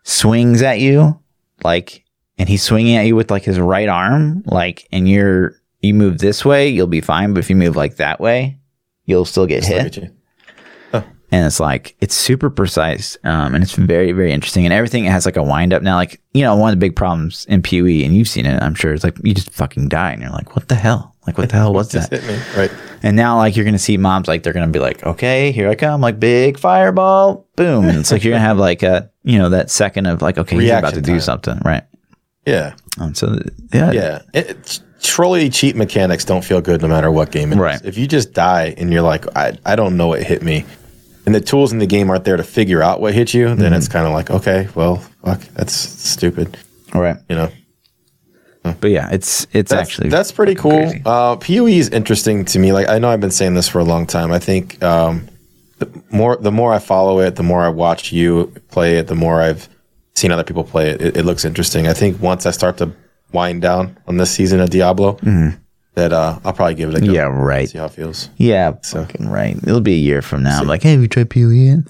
swings at you, like and he's swinging at you with like his right arm, like and you're you move this way, you'll be fine, but if you move like that way, you'll still get hit at you. And it's like it's super precise um, and it's very very interesting and everything has like a wind up now like you know one of the big problems in poe and you've seen it i'm sure it's like you just fucking die and you're like what the hell like what the hell was that hit me. Right. and now like you're gonna see mobs like they're gonna be like okay here i come like big fireball boom and it's like you're gonna have like a you know that second of like okay he's about to Reaction do something right Yeah. um, so yeah Yeah. It, it's- trolley cheat mechanics don't feel good no matter what game it is. Right. If you just die and you're like, I, I don't know what hit me, and the tools in the game aren't there to figure out what hit you, Mm-hmm. then it's kind of like, okay, well, fuck, that's stupid. all right You know? but yeah it's it's That's, actually that's pretty cool. crazy. Uh, PoE is interesting to me. Like I know I've been saying this for a long time. I think um, the more the more I follow it, the more I watch you play it, the more I've seen other people play it. It, it looks interesting. I think once I start to wind down on this season of Diablo, that uh, I'll probably give it a go. Yeah right See how it feels. Yeah, fucking right. It'll be a year from now. I'm like, hey, we tried PoE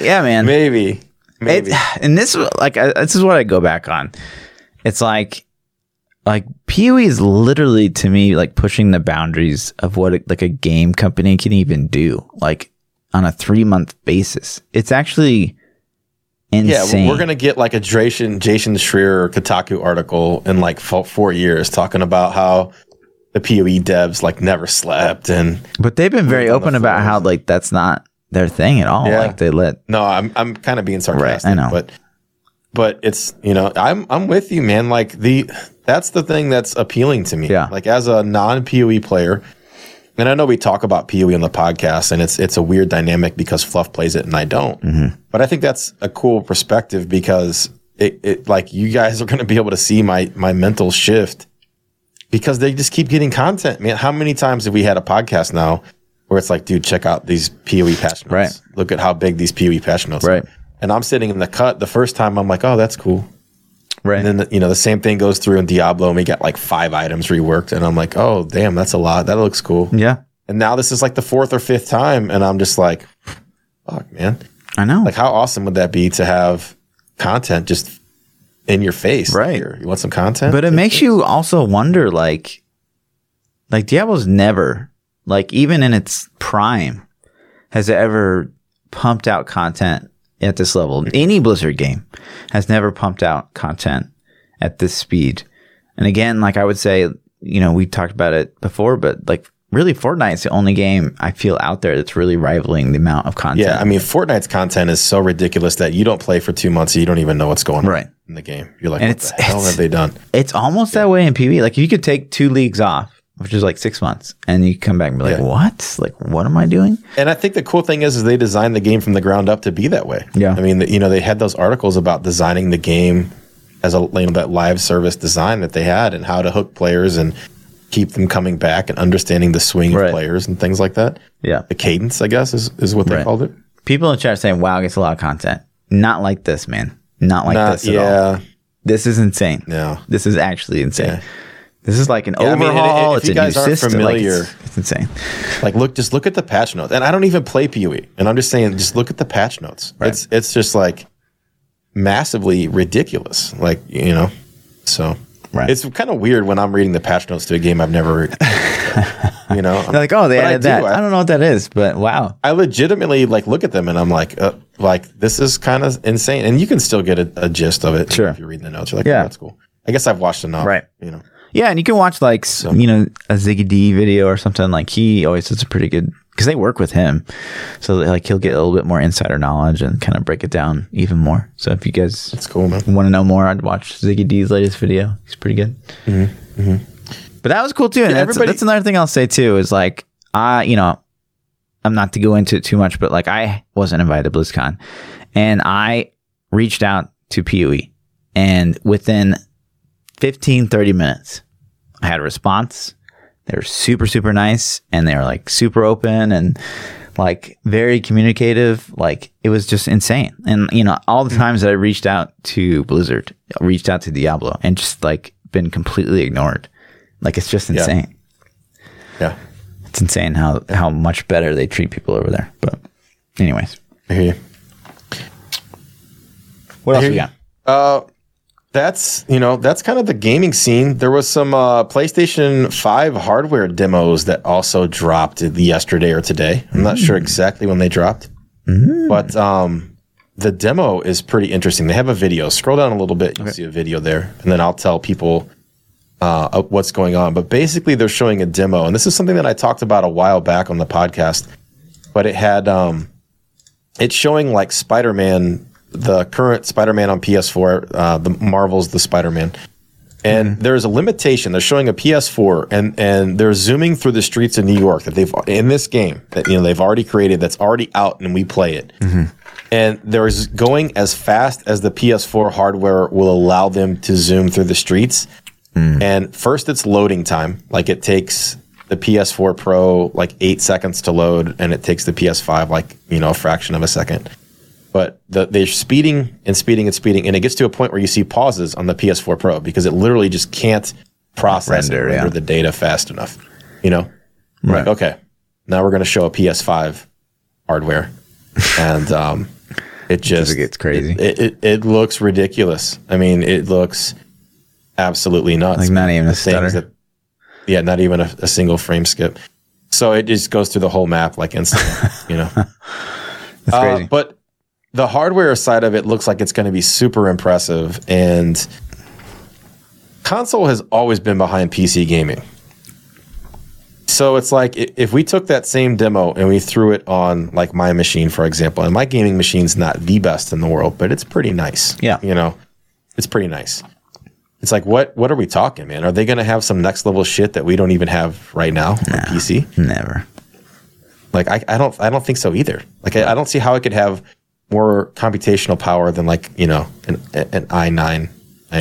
yeah, man. Maybe. Maybe. It, and this, like, I, this is what I go back on. It's like, like PoE is literally to me like pushing the boundaries of what like a game company can even do, like on a three month basis. It's actually yeah, we're gonna get like a Jason Jason Schreier Kotaku article in like four years talking about how the PoE devs like never slept and but they've been very open about how like that's not their thing at all. Yeah. Like they let No, I'm I'm kind of being sarcastic. I know. but but it's you know I'm I'm with you, man. Like the that's the thing that's appealing to me. Yeah. Like as a non PoE player, and I know we talk about PoE on the podcast, and it's it's a weird dynamic because Fluff plays it and I don't. Mm-hmm. But I think that's a cool perspective because it, it like you guys are going to be able to see my my mental shift because they just keep getting content. Man, how many times have we had a podcast now? Where it's like, dude, check out these PoE patch notes. Right. Look at how big these PoE patch notes Right. are. And I'm sitting in the cut the first time. I'm like, oh, that's cool. Right. And then you know the same thing goes through in Diablo, and we got like five items reworked, and I'm like, oh damn, that's a lot. That looks cool. Yeah. And now this is like the fourth or fifth time, and I'm just like, fuck, man. I know. Like, how awesome would that be to have content just in your face? Right. Here, you want some content? But it makes you also wonder, like, like Diablo's never, like, even in its prime, has it ever pumped out content at this level. Any Blizzard game has never pumped out content at this speed. And again, like I would say, you know, we talked about it before, but like really Fortnite's the only game I feel out there that's really rivaling the amount of content. Yeah, I mean, Fortnite's content is so ridiculous that you don't play for two months, and you don't even know what's going Right. on in the game. You're like, And what it's- the hell it's- have they done? It's almost that way in PoE. Like you could take two leagues off, which is like six months, and you come back and be like, Yeah. "What? Like, what am I doing?" And I think the cool thing is, is they designed the game from the ground up to be that way. Yeah. I mean, the, you know, they had those articles about designing the game as a you know that live service design that they had, and how to hook players and keep them coming back and understanding the swing Right. of players and things like that. Yeah. The cadence, I guess, is is what they Right. called it. People in chat are saying, "Wow, gets a lot of content." Not like this, man. Not like Not- this at all. yeah, This is insane. no. This is actually insane. This is like an Yeah, I mean, overhaul. it's you a guys new aren't system. Like, it's, it's insane. Like look, just look at the patch notes, and I don't even play PoE, and I'm just saying, just look at the patch notes. It's it's just like massively ridiculous, like you know. So Right. it's kind of weird when I'm reading the patch notes to a game I've never, you know. They're like, oh, they But I added do. that. I- I, don't know what that is, but wow. I legitimately like look at them and I'm like, uh, like this is kind of insane, and you can still get a, a gist of it Sure. if you're reading the notes. You're like, Yeah. oh, that's cool. I guess I've watched enough, Right. You know, Yeah, and you can watch like s you know a Ziggy D video or something. Like he always does a pretty good because they work with him, so like he'll get a little bit more insider knowledge and kind of break it down even more. So if you guys cool, man. want to know more, I'd watch Ziggy D's latest video. He's pretty good. Mm-hmm, mm-hmm. But that was cool too. And that's, everybody- that's another thing I'll say too is like I, you know, I'm not to go into it too much, but like I wasn't invited to BlizzCon, and I reached out to PoE, and within 15, 30 minutes, I had a response. They were super, super nice, and they were like super open and like very communicative. Like it was just insane. And you know, all the times that I reached out to Blizzard, I reached out to Diablo, and just like been completely ignored. Like it's just insane. Yeah, It's insane how how much better they treat people over there. But anyways, I hear you. what else we you. got? Uh, that's you know that's kind of the gaming scene. There was some uh, PlayStation Five hardware demos that also dropped yesterday or today. I'm not sure exactly when they dropped, but um, the demo is pretty interesting. They have a video. Scroll down a little bit, you'll see a video there, and then I'll tell people uh, uh, what's going on. But basically, they're showing a demo, and this is something that I talked about a while back on the podcast. But it had um, it's showing like Spider-Man, the current Spider-Man on PS4, uh, the Marvel's the Spider-Man. And mm-hmm. there's a limitation. They're showing a PS4 and and they're zooming through the streets of New York that they've in this game that you know they've already created that's already out and we play it. Mm-hmm. And there's going as fast as the PS4 hardware will allow them to zoom through the streets. Mm. And first it's loading time. Like it takes the PS4 Pro like 8 seconds to load and it takes the PS5 like, you know, a fraction of a second but the, they're speeding and speeding and speeding, and it gets to a point where you see pauses on the PS4 Pro because it literally just can't process Render, render yeah. the data fast enough. You know, Right. like okay, now we're going to show a PS5 hardware, and um, it just it gets crazy. It, it it looks ridiculous. I mean, it looks absolutely nuts. Like, not even The things stutter. yeah, not even a, a single frame skip. So it just goes through the whole map like instantly. you know. That's Uh, crazy. but the hardware side of it looks like it's going to be super impressive. And console has always been behind PC gaming. So it's like if we took that same demo and we threw it on like my machine, for example, and my gaming machine's not the best in the world, but it's pretty nice. Yeah. You know, it's pretty nice. It's like what what are we talking, man? Are they going to have some next level shit that we don't even have right now on PC? Never. Like I, I don't I don't think so either. Like I, I don't see how it could have more computational power than like you know an an i9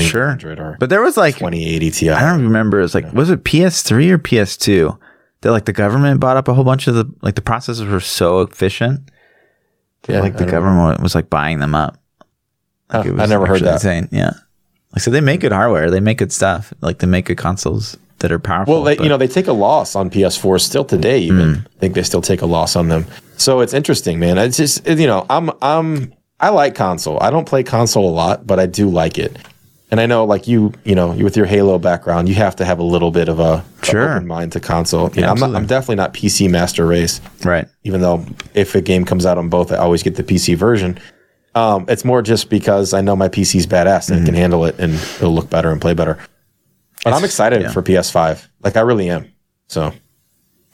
Sure. or But there was like 2080 Ti. I don't remember. It was like was it PS3 or PS2 that like the government bought up a whole bunch of the like the processors were so efficient. Yeah, like the government was like buying them up. Like Huh, I never heard that. Insane. Yeah. Like so, they make good hardware. They make good stuff. Like they make good consoles that are powerful. Well, they, you know, they take a loss on PS4 still today. Even Hmm. I think they still take a loss on them. So it's interesting, man. It's just you know, I'm I'm I like console. I don't play console a lot, but I do like it. And I know, like you, you know, with your Halo background, you have to have a little bit of a, Sure. open mind to console. You know, I'm, not. I'm definitely not PC master race. right. Even though if a game comes out on both, I always get the PC version. Um, it's more just because I know my PC's badass and it can Mm-hmm. handle it and it'll look better and play better. But I'm excited yeah. for PS5. Like I really am. So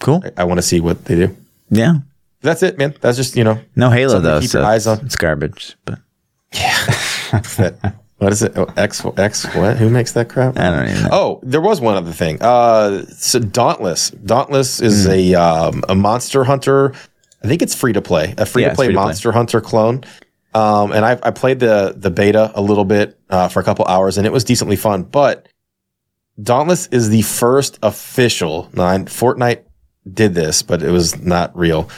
Cool. I, I want to see what they do. Yeah. That's it, man. That's just you know No Halo though. keep so your eyes on. It's garbage. But that. What is it? Oh, X X what? Who makes that crap? I don't even know. Oh, there was one other thing. Uh, so Dauntless. Dauntless is a um, a Monster Hunter. I think it's free to play. A free to play play. Monster Hunter clone. Um, and I, I played the the beta a little bit uh, for a couple hours, and it was decently fun. But Dauntless is the first official. Now, Fortnite did this, but it was not real.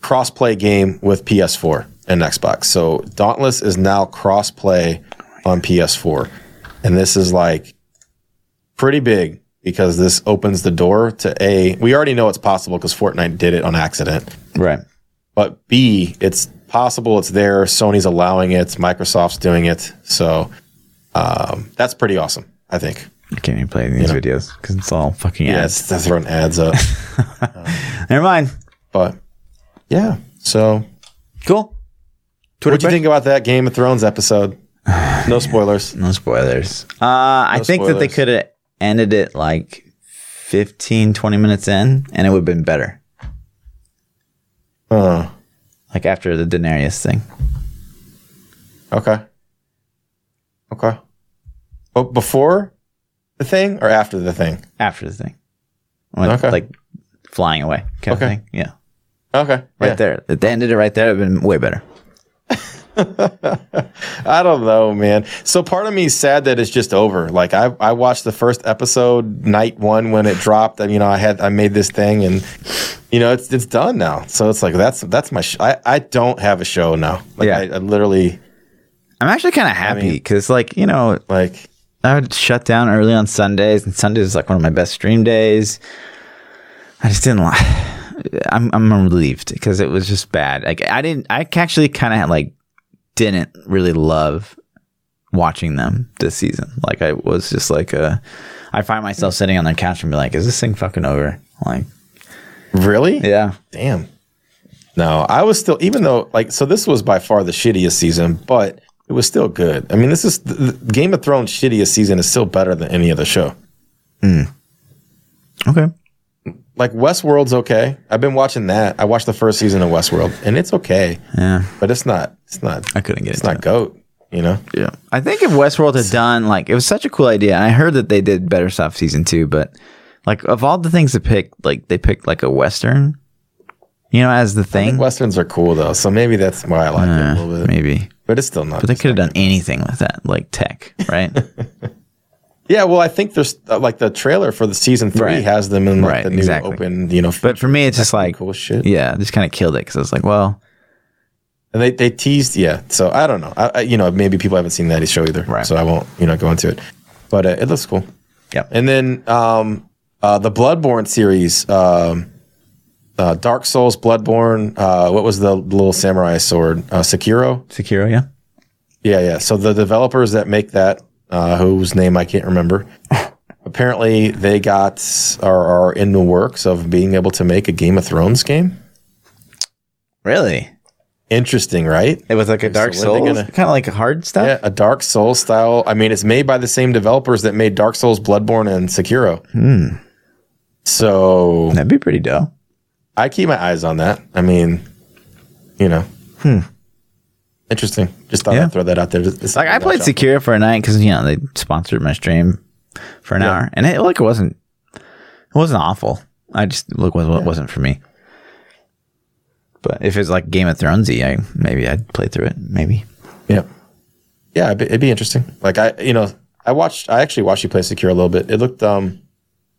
Crossplay game with PS4 and Xbox. So Dauntless is now crossplay on PS4, and this is like pretty big because this opens the door to a. We already know it's possible because Fortnite did it on accident, Right. but B, it's possible. It's there. Sony's allowing it. Microsoft's doing it. So um, that's pretty awesome. I think. I can't even play these videos because it's all fucking Yeah, ads. it's that's throwing ads up, Never mind. but yeah. So Cool. Twitter what do you think about that Game of Thrones episode? No spoilers. No spoilers. Uh, I think that they could have ended it like 15, 20 minutes in, and it would have been better. Uh, Like after the Daenerys thing. okay. Okay. But before the thing or after the thing? After the thing. When, Okay. Like flying away kind Okay. of thing. Yeah. Okay. Right yeah. there. If they ended it right there, it would have been way better. I don't know, man. So part of me is sad that it's just over. Like I, I watched the first episode night one when it dropped. And, you know, I had I made this thing, and you know, it's it's done now. So it's like that's that's my. Sh- I I don't have a show now. Like Yeah. I, I literally I'm actually kind of happy mean- because, like, you know, like I would shut down early on Sundays, and Sundays is like one of my best stream days. I just didn't like. I'm I'm relieved because it was just bad. Like I didn't. I actually kind of like didn't really love watching them this season. Like I was just like uh I find myself sitting on the couch and be like, "Is this thing fucking over?" Like, really. yeah, Damn. No, I was still even though like so this was by far the shittiest season, but it was still good. I mean, this is the, the Game of Thrones shittiest season is still better than any other show. okay, Like Westworld's okay. I've been watching that. I watched the first season of Westworld, and it's okay, yeah. but it's not. It's not. I couldn't get it. It's into not goat. You know. Yeah. I think if Westworld had done like it was such a cool idea, and I heard that they did better stuff season two, but like of all the things to pick, like they picked like a western, you know, as the I think thing. Westerns are cool though, so maybe that's why I like it a Uh, little bit. maybe, But it's still not. but they could have done anything with that, like tech, right? yeah, well, I think there's uh, like the trailer for the season three Right. has them in like Right, the new exactly. open, you know. but for me, it's just like, cool shit. yeah, just kind of killed it because I was like, well, And they, they teased, yeah. So I don't know. I, I, you know, maybe people haven't seen that show either. Right. So I won't, you know, go into it. But uh, it looks cool. yeah, And then um, uh, the Bloodborne series, um, uh, Dark Souls, Bloodborne. Uh, what was the little samurai sword? Uh, Sekiro. Sekiro, yeah, Yeah, yeah. So the developers that make that, uh, whose name I can't remember, apparently they got are, are in the works of being able to make a Game of Thrones game. really. Interesting, right? It was like a Dark are Souls, gonna- kind of like a hard stuff. Yeah, a Dark Souls style. I mean, it's made by the same developers that made Dark Souls, Bloodborne, and Sekiro. Hmm. So That'd be pretty dope. I keep my eyes on that. I mean, you know, interesting. Just thought. Yeah. I'd throw that out there. It's Like I played Sekiro for a night because you know they sponsored my stream for an Yeah. hour, and it like it wasn't it wasn't awful. I just look what it wasn't for me. But if it's like Game of Thronesy, I maybe I'd play through it. Maybe Yeah, yeah, it'd be, it'd be interesting. Like I, you know, I watched. I actually watched you play Sekiro a little bit. It looked, um,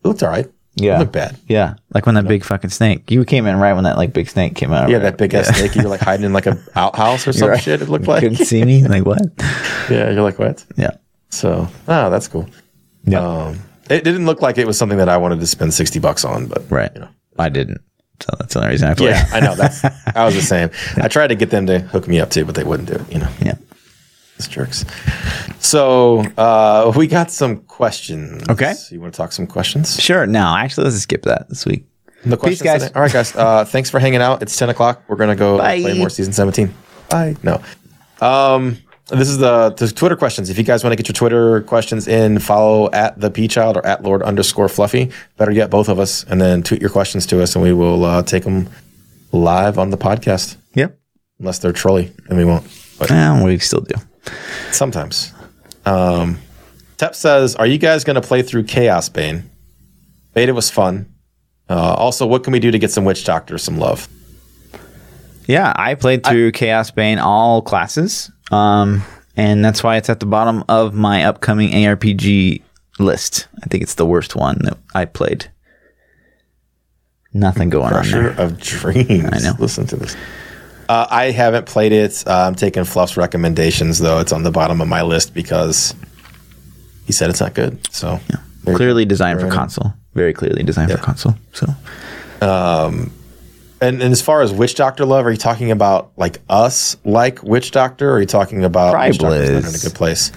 it looked all right. Yeah. it looked bad. yeah, like when that big fucking snake. You came in right when that like big snake came out. Yeah, right? that big ass snake. You were like hiding in like a outhouse or some Right. shit. It looked like. You couldn't see me. Like what? yeah, you're like what? Yeah, So, oh, that's cool. Yeah. Um, it didn't look like it was something that I wanted to spend 60 bucks on, but Right. You know. I didn't. So that's the only reason I played. Yeah, I know. That's I was the same. I tried to get them to hook me up too, but they wouldn't do it. You know, yeah. These jerks. So uh, we got some questions. Okay. you want to talk some questions? Sure. No, actually, let's skip that this week. The questions guys. today? All right, guys. Uh, thanks for hanging out. It's ten o'clock. We're gonna go Bye. play more season seventeen. Bye. No. Um, this is the, the Twitter questions. If you guys want to get your Twitter questions in, follow at the P Child or at Lord underscore Fluffy. Better yet, both of us, and then tweet your questions to us, and we will uh, take them live on the podcast. Yep. Unless they're trolly, and we won't. But Yeah, we still do. Sometimes. Um, Tep says, "Are you guys going to play through Chaosbane? Beta was fun. Uh, also, what can we do to get some Witch Doctor some love? Yeah, I played through Chaosbane all classes, um, and that's why it's at the bottom of my upcoming ARPG list. I think it's the worst one that I played. Nothing going on there. of Dreams. I know. Listen to this. Uh, I haven't played it. Uh, I'm taking Fluff's recommendations, though. It's on the bottom of my list because he said it's not good. So you Clearly designed for console. Very clearly designed for console. So And, and as far as Witch Doctor love, are you talking about like us like Witch Doctor, or are you talking about Witch Doctor's not in a good place?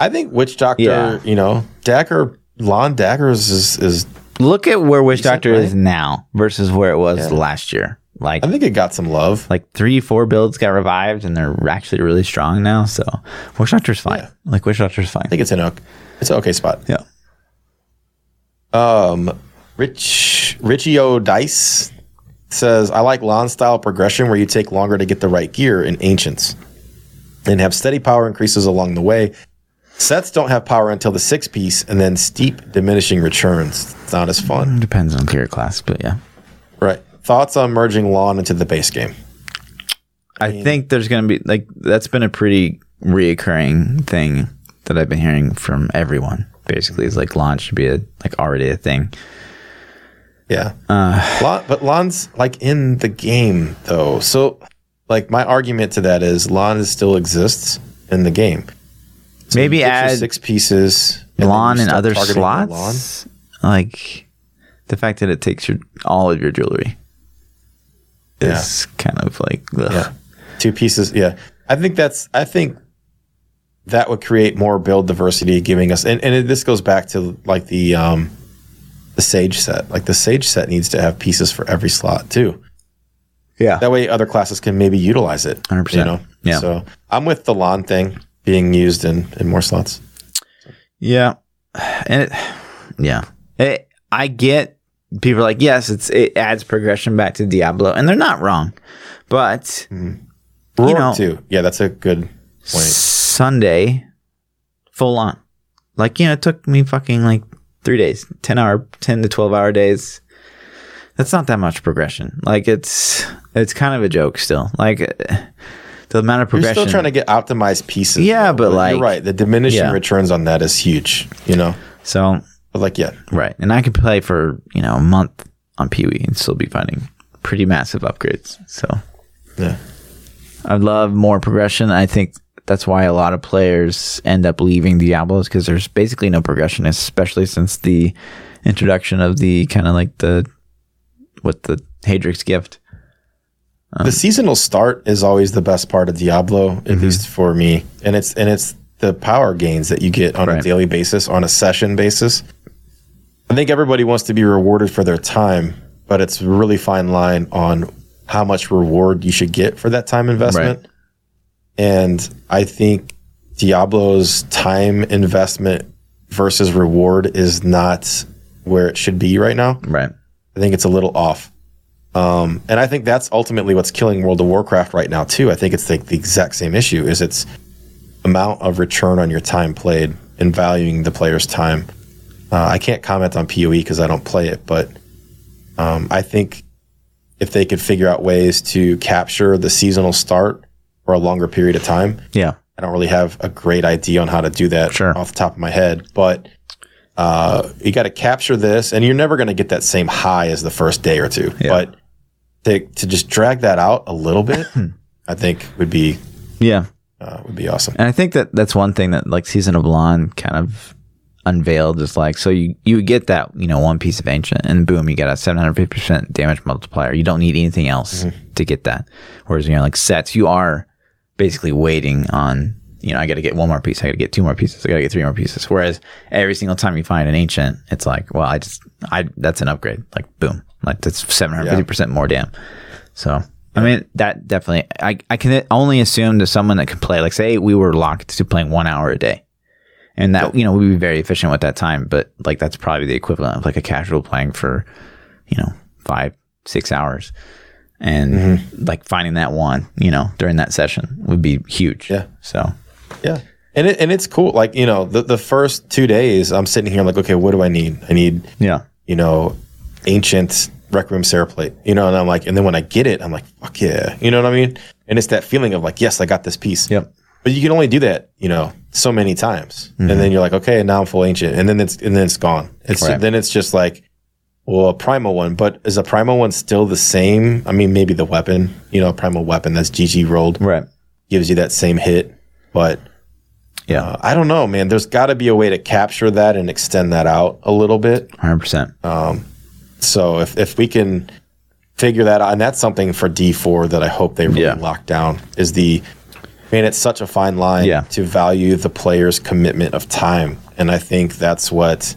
I think Witch Doctor, Yeah. you know, Dagger, Lon Daggers is, is look at where Witch Doctor right? is now versus where it was Yeah. last year. Like I think it got some love. like three, four builds got revived, and they're actually really strong now. So Witch Doctor's fine. Yeah. Like Witch Doctor's fine. I think it's an okay, it's an okay spot. yeah. Um, Rich Richie O Dice says, "I like Lon style progression where you take longer to get the right gear in Ancients, and have steady power increases along the way. Sets don't have power until the six piece, and then steep diminishing returns. It's not as fun." Depends on gear class, but yeah. Right. Thoughts on merging Lon into the base game? I think there's going to be like that's been a pretty reoccurring thing that I've been hearing from everyone. Basically, is like launch should be a like already a thing. Yeah. Uh, Lon, but Lon's like in the game though. So like my argument to that is Lon is still exists in the game. So Maybe you get your add six pieces and Lon you and other targeting the slots. Like the fact that it takes your all of your jewelry is kind of like ugh. Yeah. Two pieces. Yeah. I think that's, I think that would create more build diversity, giving us, and, and it, this goes back to like the, um, the Sage set. Like the Sage set needs to have pieces for every slot too. yeah. That way other classes can maybe utilize it. 100%. You know? Yeah. So I'm with the Lon thing being used in, in more slots. Yeah, and it, yeah, it, I get people are like yes, it's it adds progression back to Diablo, and they're not wrong, but you know- too. Yeah, that's a good point. Sunday, full on, like you know, it took me fucking like three days, ten hour, ten to twelve hour days. That's not that much progression. Like it's it's kind of a joke still. Like uh, the amount of You're progression. still trying to get optimized pieces. Yeah, though, but, like- you're right. The diminishing Yeah. returns on that is huge. You know, so but like yeah, Right. And I could play for, you know, a month on Pee Wee and still be finding pretty massive upgrades. So yeah. I love more progression. I think that's why a lot of players end up leaving Diablos because there's basically no progression, especially since the introduction of the kind of like the, what the Haedrig's gift. the seasonal start is always the best part of Diablo, at Mm-hmm. least for me. And it's and it's the power gains that you get on a daily basis, on a session basis. I think everybody wants to be rewarded for their time, but it's a really fine line on how much reward you should get for that time investment. Right. And I think Diablo's time investment versus reward is not where it should be right now. Right. I think it's a little off. Um, and I think that's ultimately what's killing World of Warcraft right now too. I think it's like the exact same issue is its amount of return on your time played and valuing the player's time. Uh, I can't comment on PoE because I don't play it, but um, I think if they could figure out ways to capture the seasonal start for a longer period of time, Yeah. I don't really have a great idea on how to do that Sure. off the top of my head, but uh, you got to capture this, and you're never going to get that same high as the first day or two. Yeah. But to to just drag that out a little bit, I think would be Yeah. Uh, would be awesome. And I think that that's one thing that like Season of Lon kind of unveiled is like so you you get that you know one piece of ancient and boom you get a 750 percent damage multiplier. You don't need anything else to get that. Whereas you know like sets you are basically waiting on you know I got to get one more piece. I got to get two more pieces. I got to get three more pieces. Whereas every single time you find an ancient, it's like well I just I that's an upgrade. Like boom like that's 750 percent more damn. So. I mean that definitely. I, I can only assume to someone that can play. Like, say we were locked to playing one hour a day, and that you know we'd be very efficient with that time but like that's probably the equivalent of like a casual playing for you know five six hours and Mm-hmm. like finding that one you know during that session would be huge Yeah. so Yeah. And it, and it's cool. Like, you know, the, the first two days, I'm sitting here like, okay, what do I need? I need, yeah you know, ancient Requiem Plate, you know, and I'm like, and then when I get it, I'm like, fuck yeah. You know what I mean? And it's that feeling of like, yes, I got this piece. Yep. But you can only do that, you know, so many times. And then you're like, okay, now I'm full ancient. And then it's, and then it's gone. It's, Right. then it's just like, well, a primal one, but is a primal one still the same? I mean, maybe the weapon, you know, a primal weapon that's GG rolled right gives you that same hit, but yeah uh, I don't know, man. There's got to be a way to capture that and extend that out a little bit. 100% Uh, So if if we can figure that out, and that's something for D4 that I hope they really Yeah. lock down is the man. It's such a fine line Yeah. to value the player's commitment of time, and I think that's what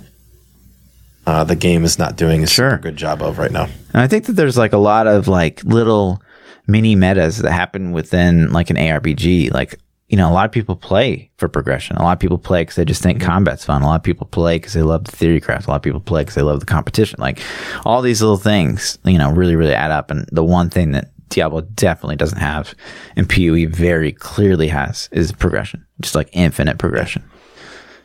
uh, the game is not doing a Sure. super good job of right now. And I think that there's like a lot of like little mini metas that happen within like an ARPG. Like, you know, a lot of people play for progression. A lot of people play because they just think mm-hmm. combat's fun. A lot of people play because they love the theory craft. A lot of people play because they love the competition. Like all these little things, you know, really, really add up. And the one thing that Diablo definitely doesn't have and PoE very clearly has is progression, just like infinite progression.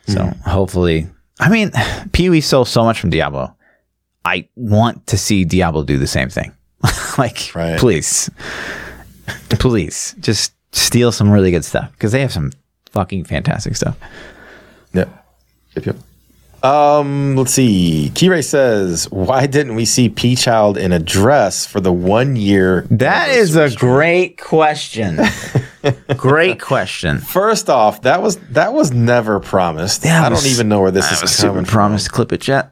So mm-hmm. hopefully, I mean, PoE stole so much from Diablo. I want to see Diablo do the same thing. like, Right. please, please, just steal some really good stuff because they have some fucking fantastic stuff. Yep. Yep. Yep. Um, let's see. Kirei says, "Why didn't we see P Child in a dress for the one year?" That is a great question. great question. First off, that was that was never promised. I don't even know where this is super coming from. promised clip it yet.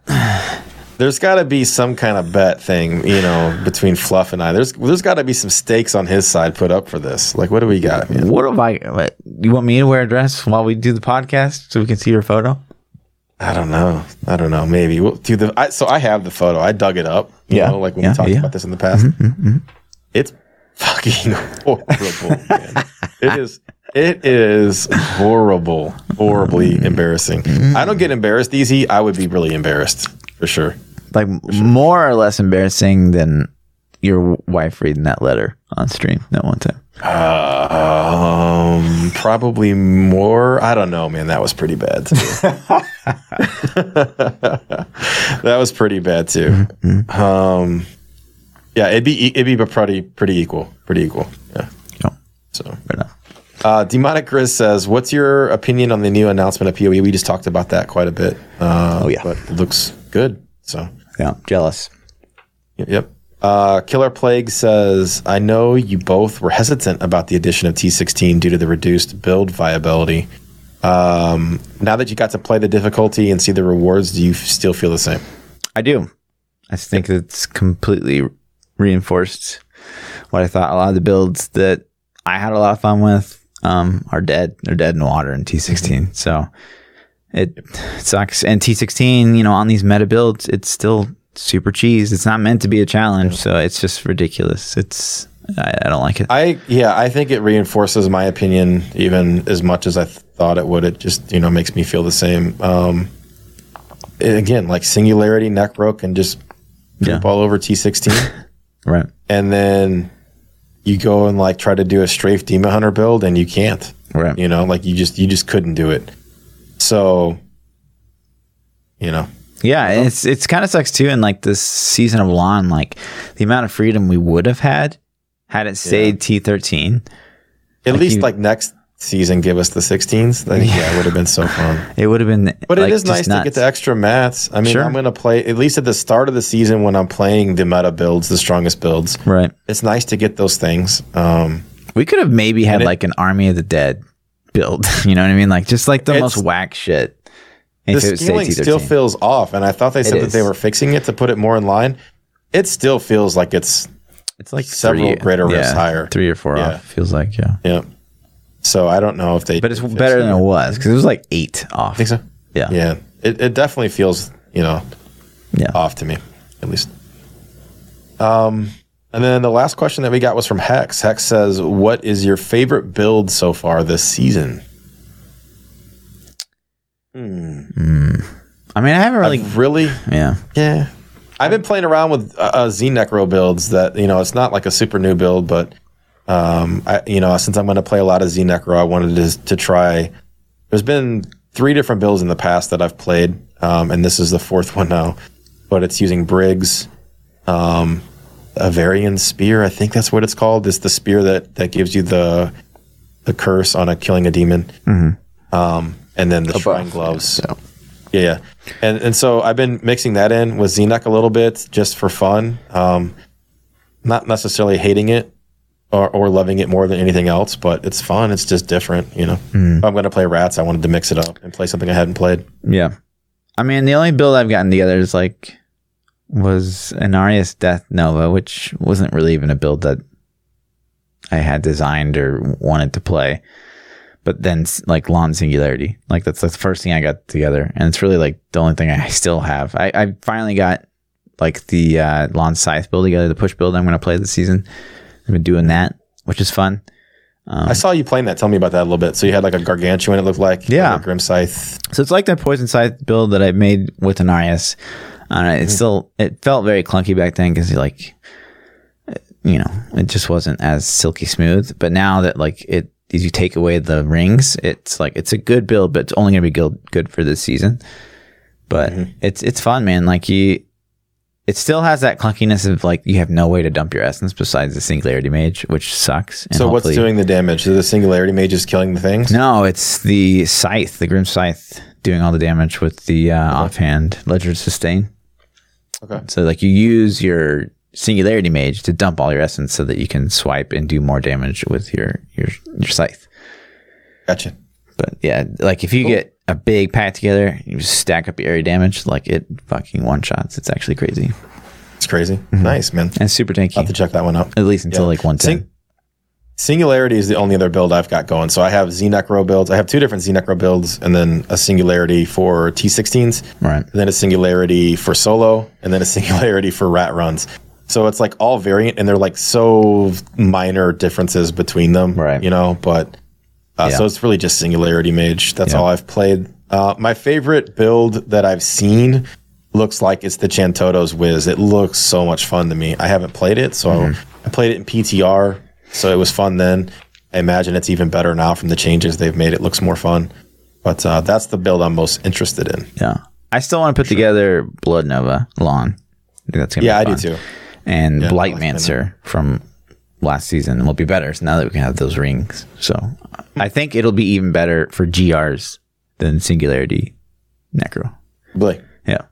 There's got to be some kind of bet thing, you know, between Fluff and I. There's there's got to be some stakes on his side put up for this. Like, what do we got? Man? What if I? What, you want me to wear a dress while we do the podcast so we can see your photo? I don't know. I don't know. Maybe. Well, dude, the, I, so I have the photo. I dug it up. You Yeah. know, like when Yeah, we talked yeah. about this in the past. Mm-hmm, mm-hmm. It's fucking horrible, man. It is. It is horrible, horribly mm-hmm. embarrassing. I don't get embarrassed easy. I would be really embarrassed for sure. Like more or less embarrassing than your wife reading that letter on stream that one time. Um, probably more. I don't know, man. That was pretty bad too. that was pretty bad too. Um, yeah, it'd be it'd be pretty pretty equal, pretty equal. Yeah. Yep. So, Fair enough. uh, Demonic Grizz says, "What's your opinion on the new announcement of PoE?" We just talked about that quite a bit. Uh, Oh, yeah. but it looks good. So, Yeah, jealous. Yep. yep. Uh, Killer Plague says, I know you both were hesitant about the addition of T16 due to the reduced build viability. Um, now that you got to play the difficulty and see the rewards, do you still feel the same? I do. I think it's completely reinforced what I thought. A lot of the builds that I had a lot of fun with um, are dead. They're dead in the water in T16. So it sucks. And T16, you know, on these meta builds, it's still super cheese. It's not meant to be a challenge. So it's just ridiculous. It's, I, I don't like it. I yeah, I think it reinforces my opinion even as much as I th- thought it would. It just you know makes me feel the same. Um, again, like singularity, neck broke, and just Yeah. all over T16. right. and then you go and like try to do a strafe demon hunter build and you can't Right. you know like you just you just couldn't do it so you know Yeah, and it's it's kind of sucks too. And like this season of Lon, like the amount of freedom we would have had had it stayed T thirteen, at least you- like next season give us the 16s then yeah it would have been so fun it would have been. but like, it is nice to get the extra mats i mean Sure. i'm gonna play at least at the start of the season when i'm playing the meta builds the strongest builds right. it's nice to get those things um We could have maybe had it- like an army of the dead build. You know what I mean? Like just like the It's- most whack shit. The scaling still team. feels off, and I thought they said that they were fixing it to put it more in line. It still feels like it's it's like several three, greater rifts yeah, higher. three or four Yeah. off. Feels like yeah, yeah. So I don't know if they, but it's better it. than it was because it was like eight off. Think so? Yeah, Yeah, it, it definitely feels you know yeah. off to me, at least. Um, and then the last question that we got was from Hex. Hex says, "What is your favorite build so far this season?" I mean, I haven't really. Like really, yeah, yeah. I've been playing around with uh, uh, Z Necro builds that you know it's not like a super new build, but um, I you know since I'm going to play a lot of Z Necro, I wanted to to try. There's been three different builds in the past that I've played, um, and this is the fourth one now. But it's using Briggs, um, a Varian spear. I think that's what it's called. It's the spear that that gives you the the curse on a killing a demon. Um, and then the shrine gloves. Yeah, yeah. And and so I've been mixing that in with Xenoc a little bit just for fun. Um, not necessarily hating it or, or loving it more than anything else, but it's fun. It's just different, you know. If I'm going to play Rats, I wanted to mix it up and play something I hadn't played. yeah. I mean, the only build I've gotten together is like was Inarius Death Nova, which wasn't really even a build that I had designed or wanted to play. But then like Lon Singularity, like that's the first thing I got together, and it's really like the only thing I still have. I, I finally got like the uh, Lon Scythe build together, the push build I'm going to play this season. I've been doing that, which is fun. I saw you playing that. Tell me about that a little bit. So you had like a gargantuan, it looked like. Yeah. like Grim Scythe. So it's like that poison scythe build that I made with Inarius. Uh, it's still it felt very clunky back then because like you know it just wasn't as silky smooth. But now that like it you take away the rings, it's like it's a good build, but it's only gonna be good good for this season. But it's it's fun, man. Like you, it still has that clunkiness of like you have no way to dump your essence besides the singularity mage, which sucks. And So what's doing the damage? Is the singularity mages killing the things? no, it's the scythe, the grim scythe, doing all the damage with the uh, offhand Leger's Disdain. Okay. So like you use your singularity mage to dump all your essence so that you can swipe and do more damage with your your your scythe. Gotcha. But yeah, like if you get a big pack together, you just stack up your area damage, like it fucking one shots. It's actually crazy It's crazy. Mm-hmm. Nice, man. and super tanky. I'll have to check that one out. At least until Yeah. like one ten. Sing- Singularity is the only other build I've got going. So I have Z Necro builds. I have two different Z Necro builds, and then a Singularity for T16s, Right. and then a Singularity for solo, and then a Singularity for rat runs. So it's like all variant, and they're like so minor differences between them, Right. You know, but uh, Yeah. so it's really just Singularity Mage. That's Yeah. all I've played. Uh, my favorite build that I've seen looks like it's the Chantodo's Wiz. It looks so much fun to me. I haven't played it, so Mm-hmm. I played it in PTR, so it was fun then. I imagine it's even better now from the changes they've made. It looks more fun. But uh, that's the build I'm most interested in. Yeah. I still want to put together Blood Nova Lon. I think that's gonna Yeah, I do too. And I Blight like. Mancer from last season will be better so now that we can have those rings. So I think it'll be even better for GRs than Singularity Necro. Blake, Yeah.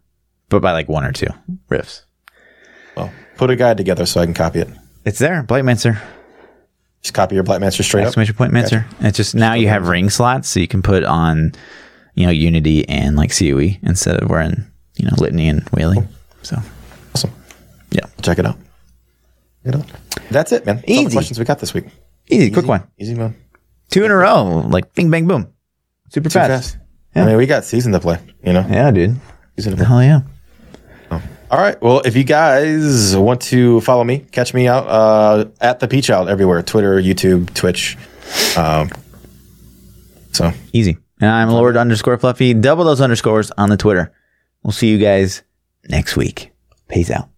But by like one or two rifts. well, put a guide together so I can copy it. It's there, Blight Mancer. Just copy your Mancer straight up. Exclamation point Mancer. It's just now you have ring slots so you can put on, you know, Unity and like COE instead of wearing, you know, Litany and Wailing. So Awesome. yeah. Check it out. Check it out. That's it, man. That's all the Easy. questions we got this week. Easy, quick one. Easy, man. Two in a row. Like bing bang boom. Super fast. fast. I mean, we got season to play, you know? Yeah, dude. Season to play. Hell yeah. All right. Well, if you guys want to follow me, catch me out uh, at the Peach Child everywhere Twitter, YouTube, Twitch. Um, so, Easy. And I'm Lord underscore Fluffy. Double those underscores on the Twitter. We'll see you guys next week. Peace out.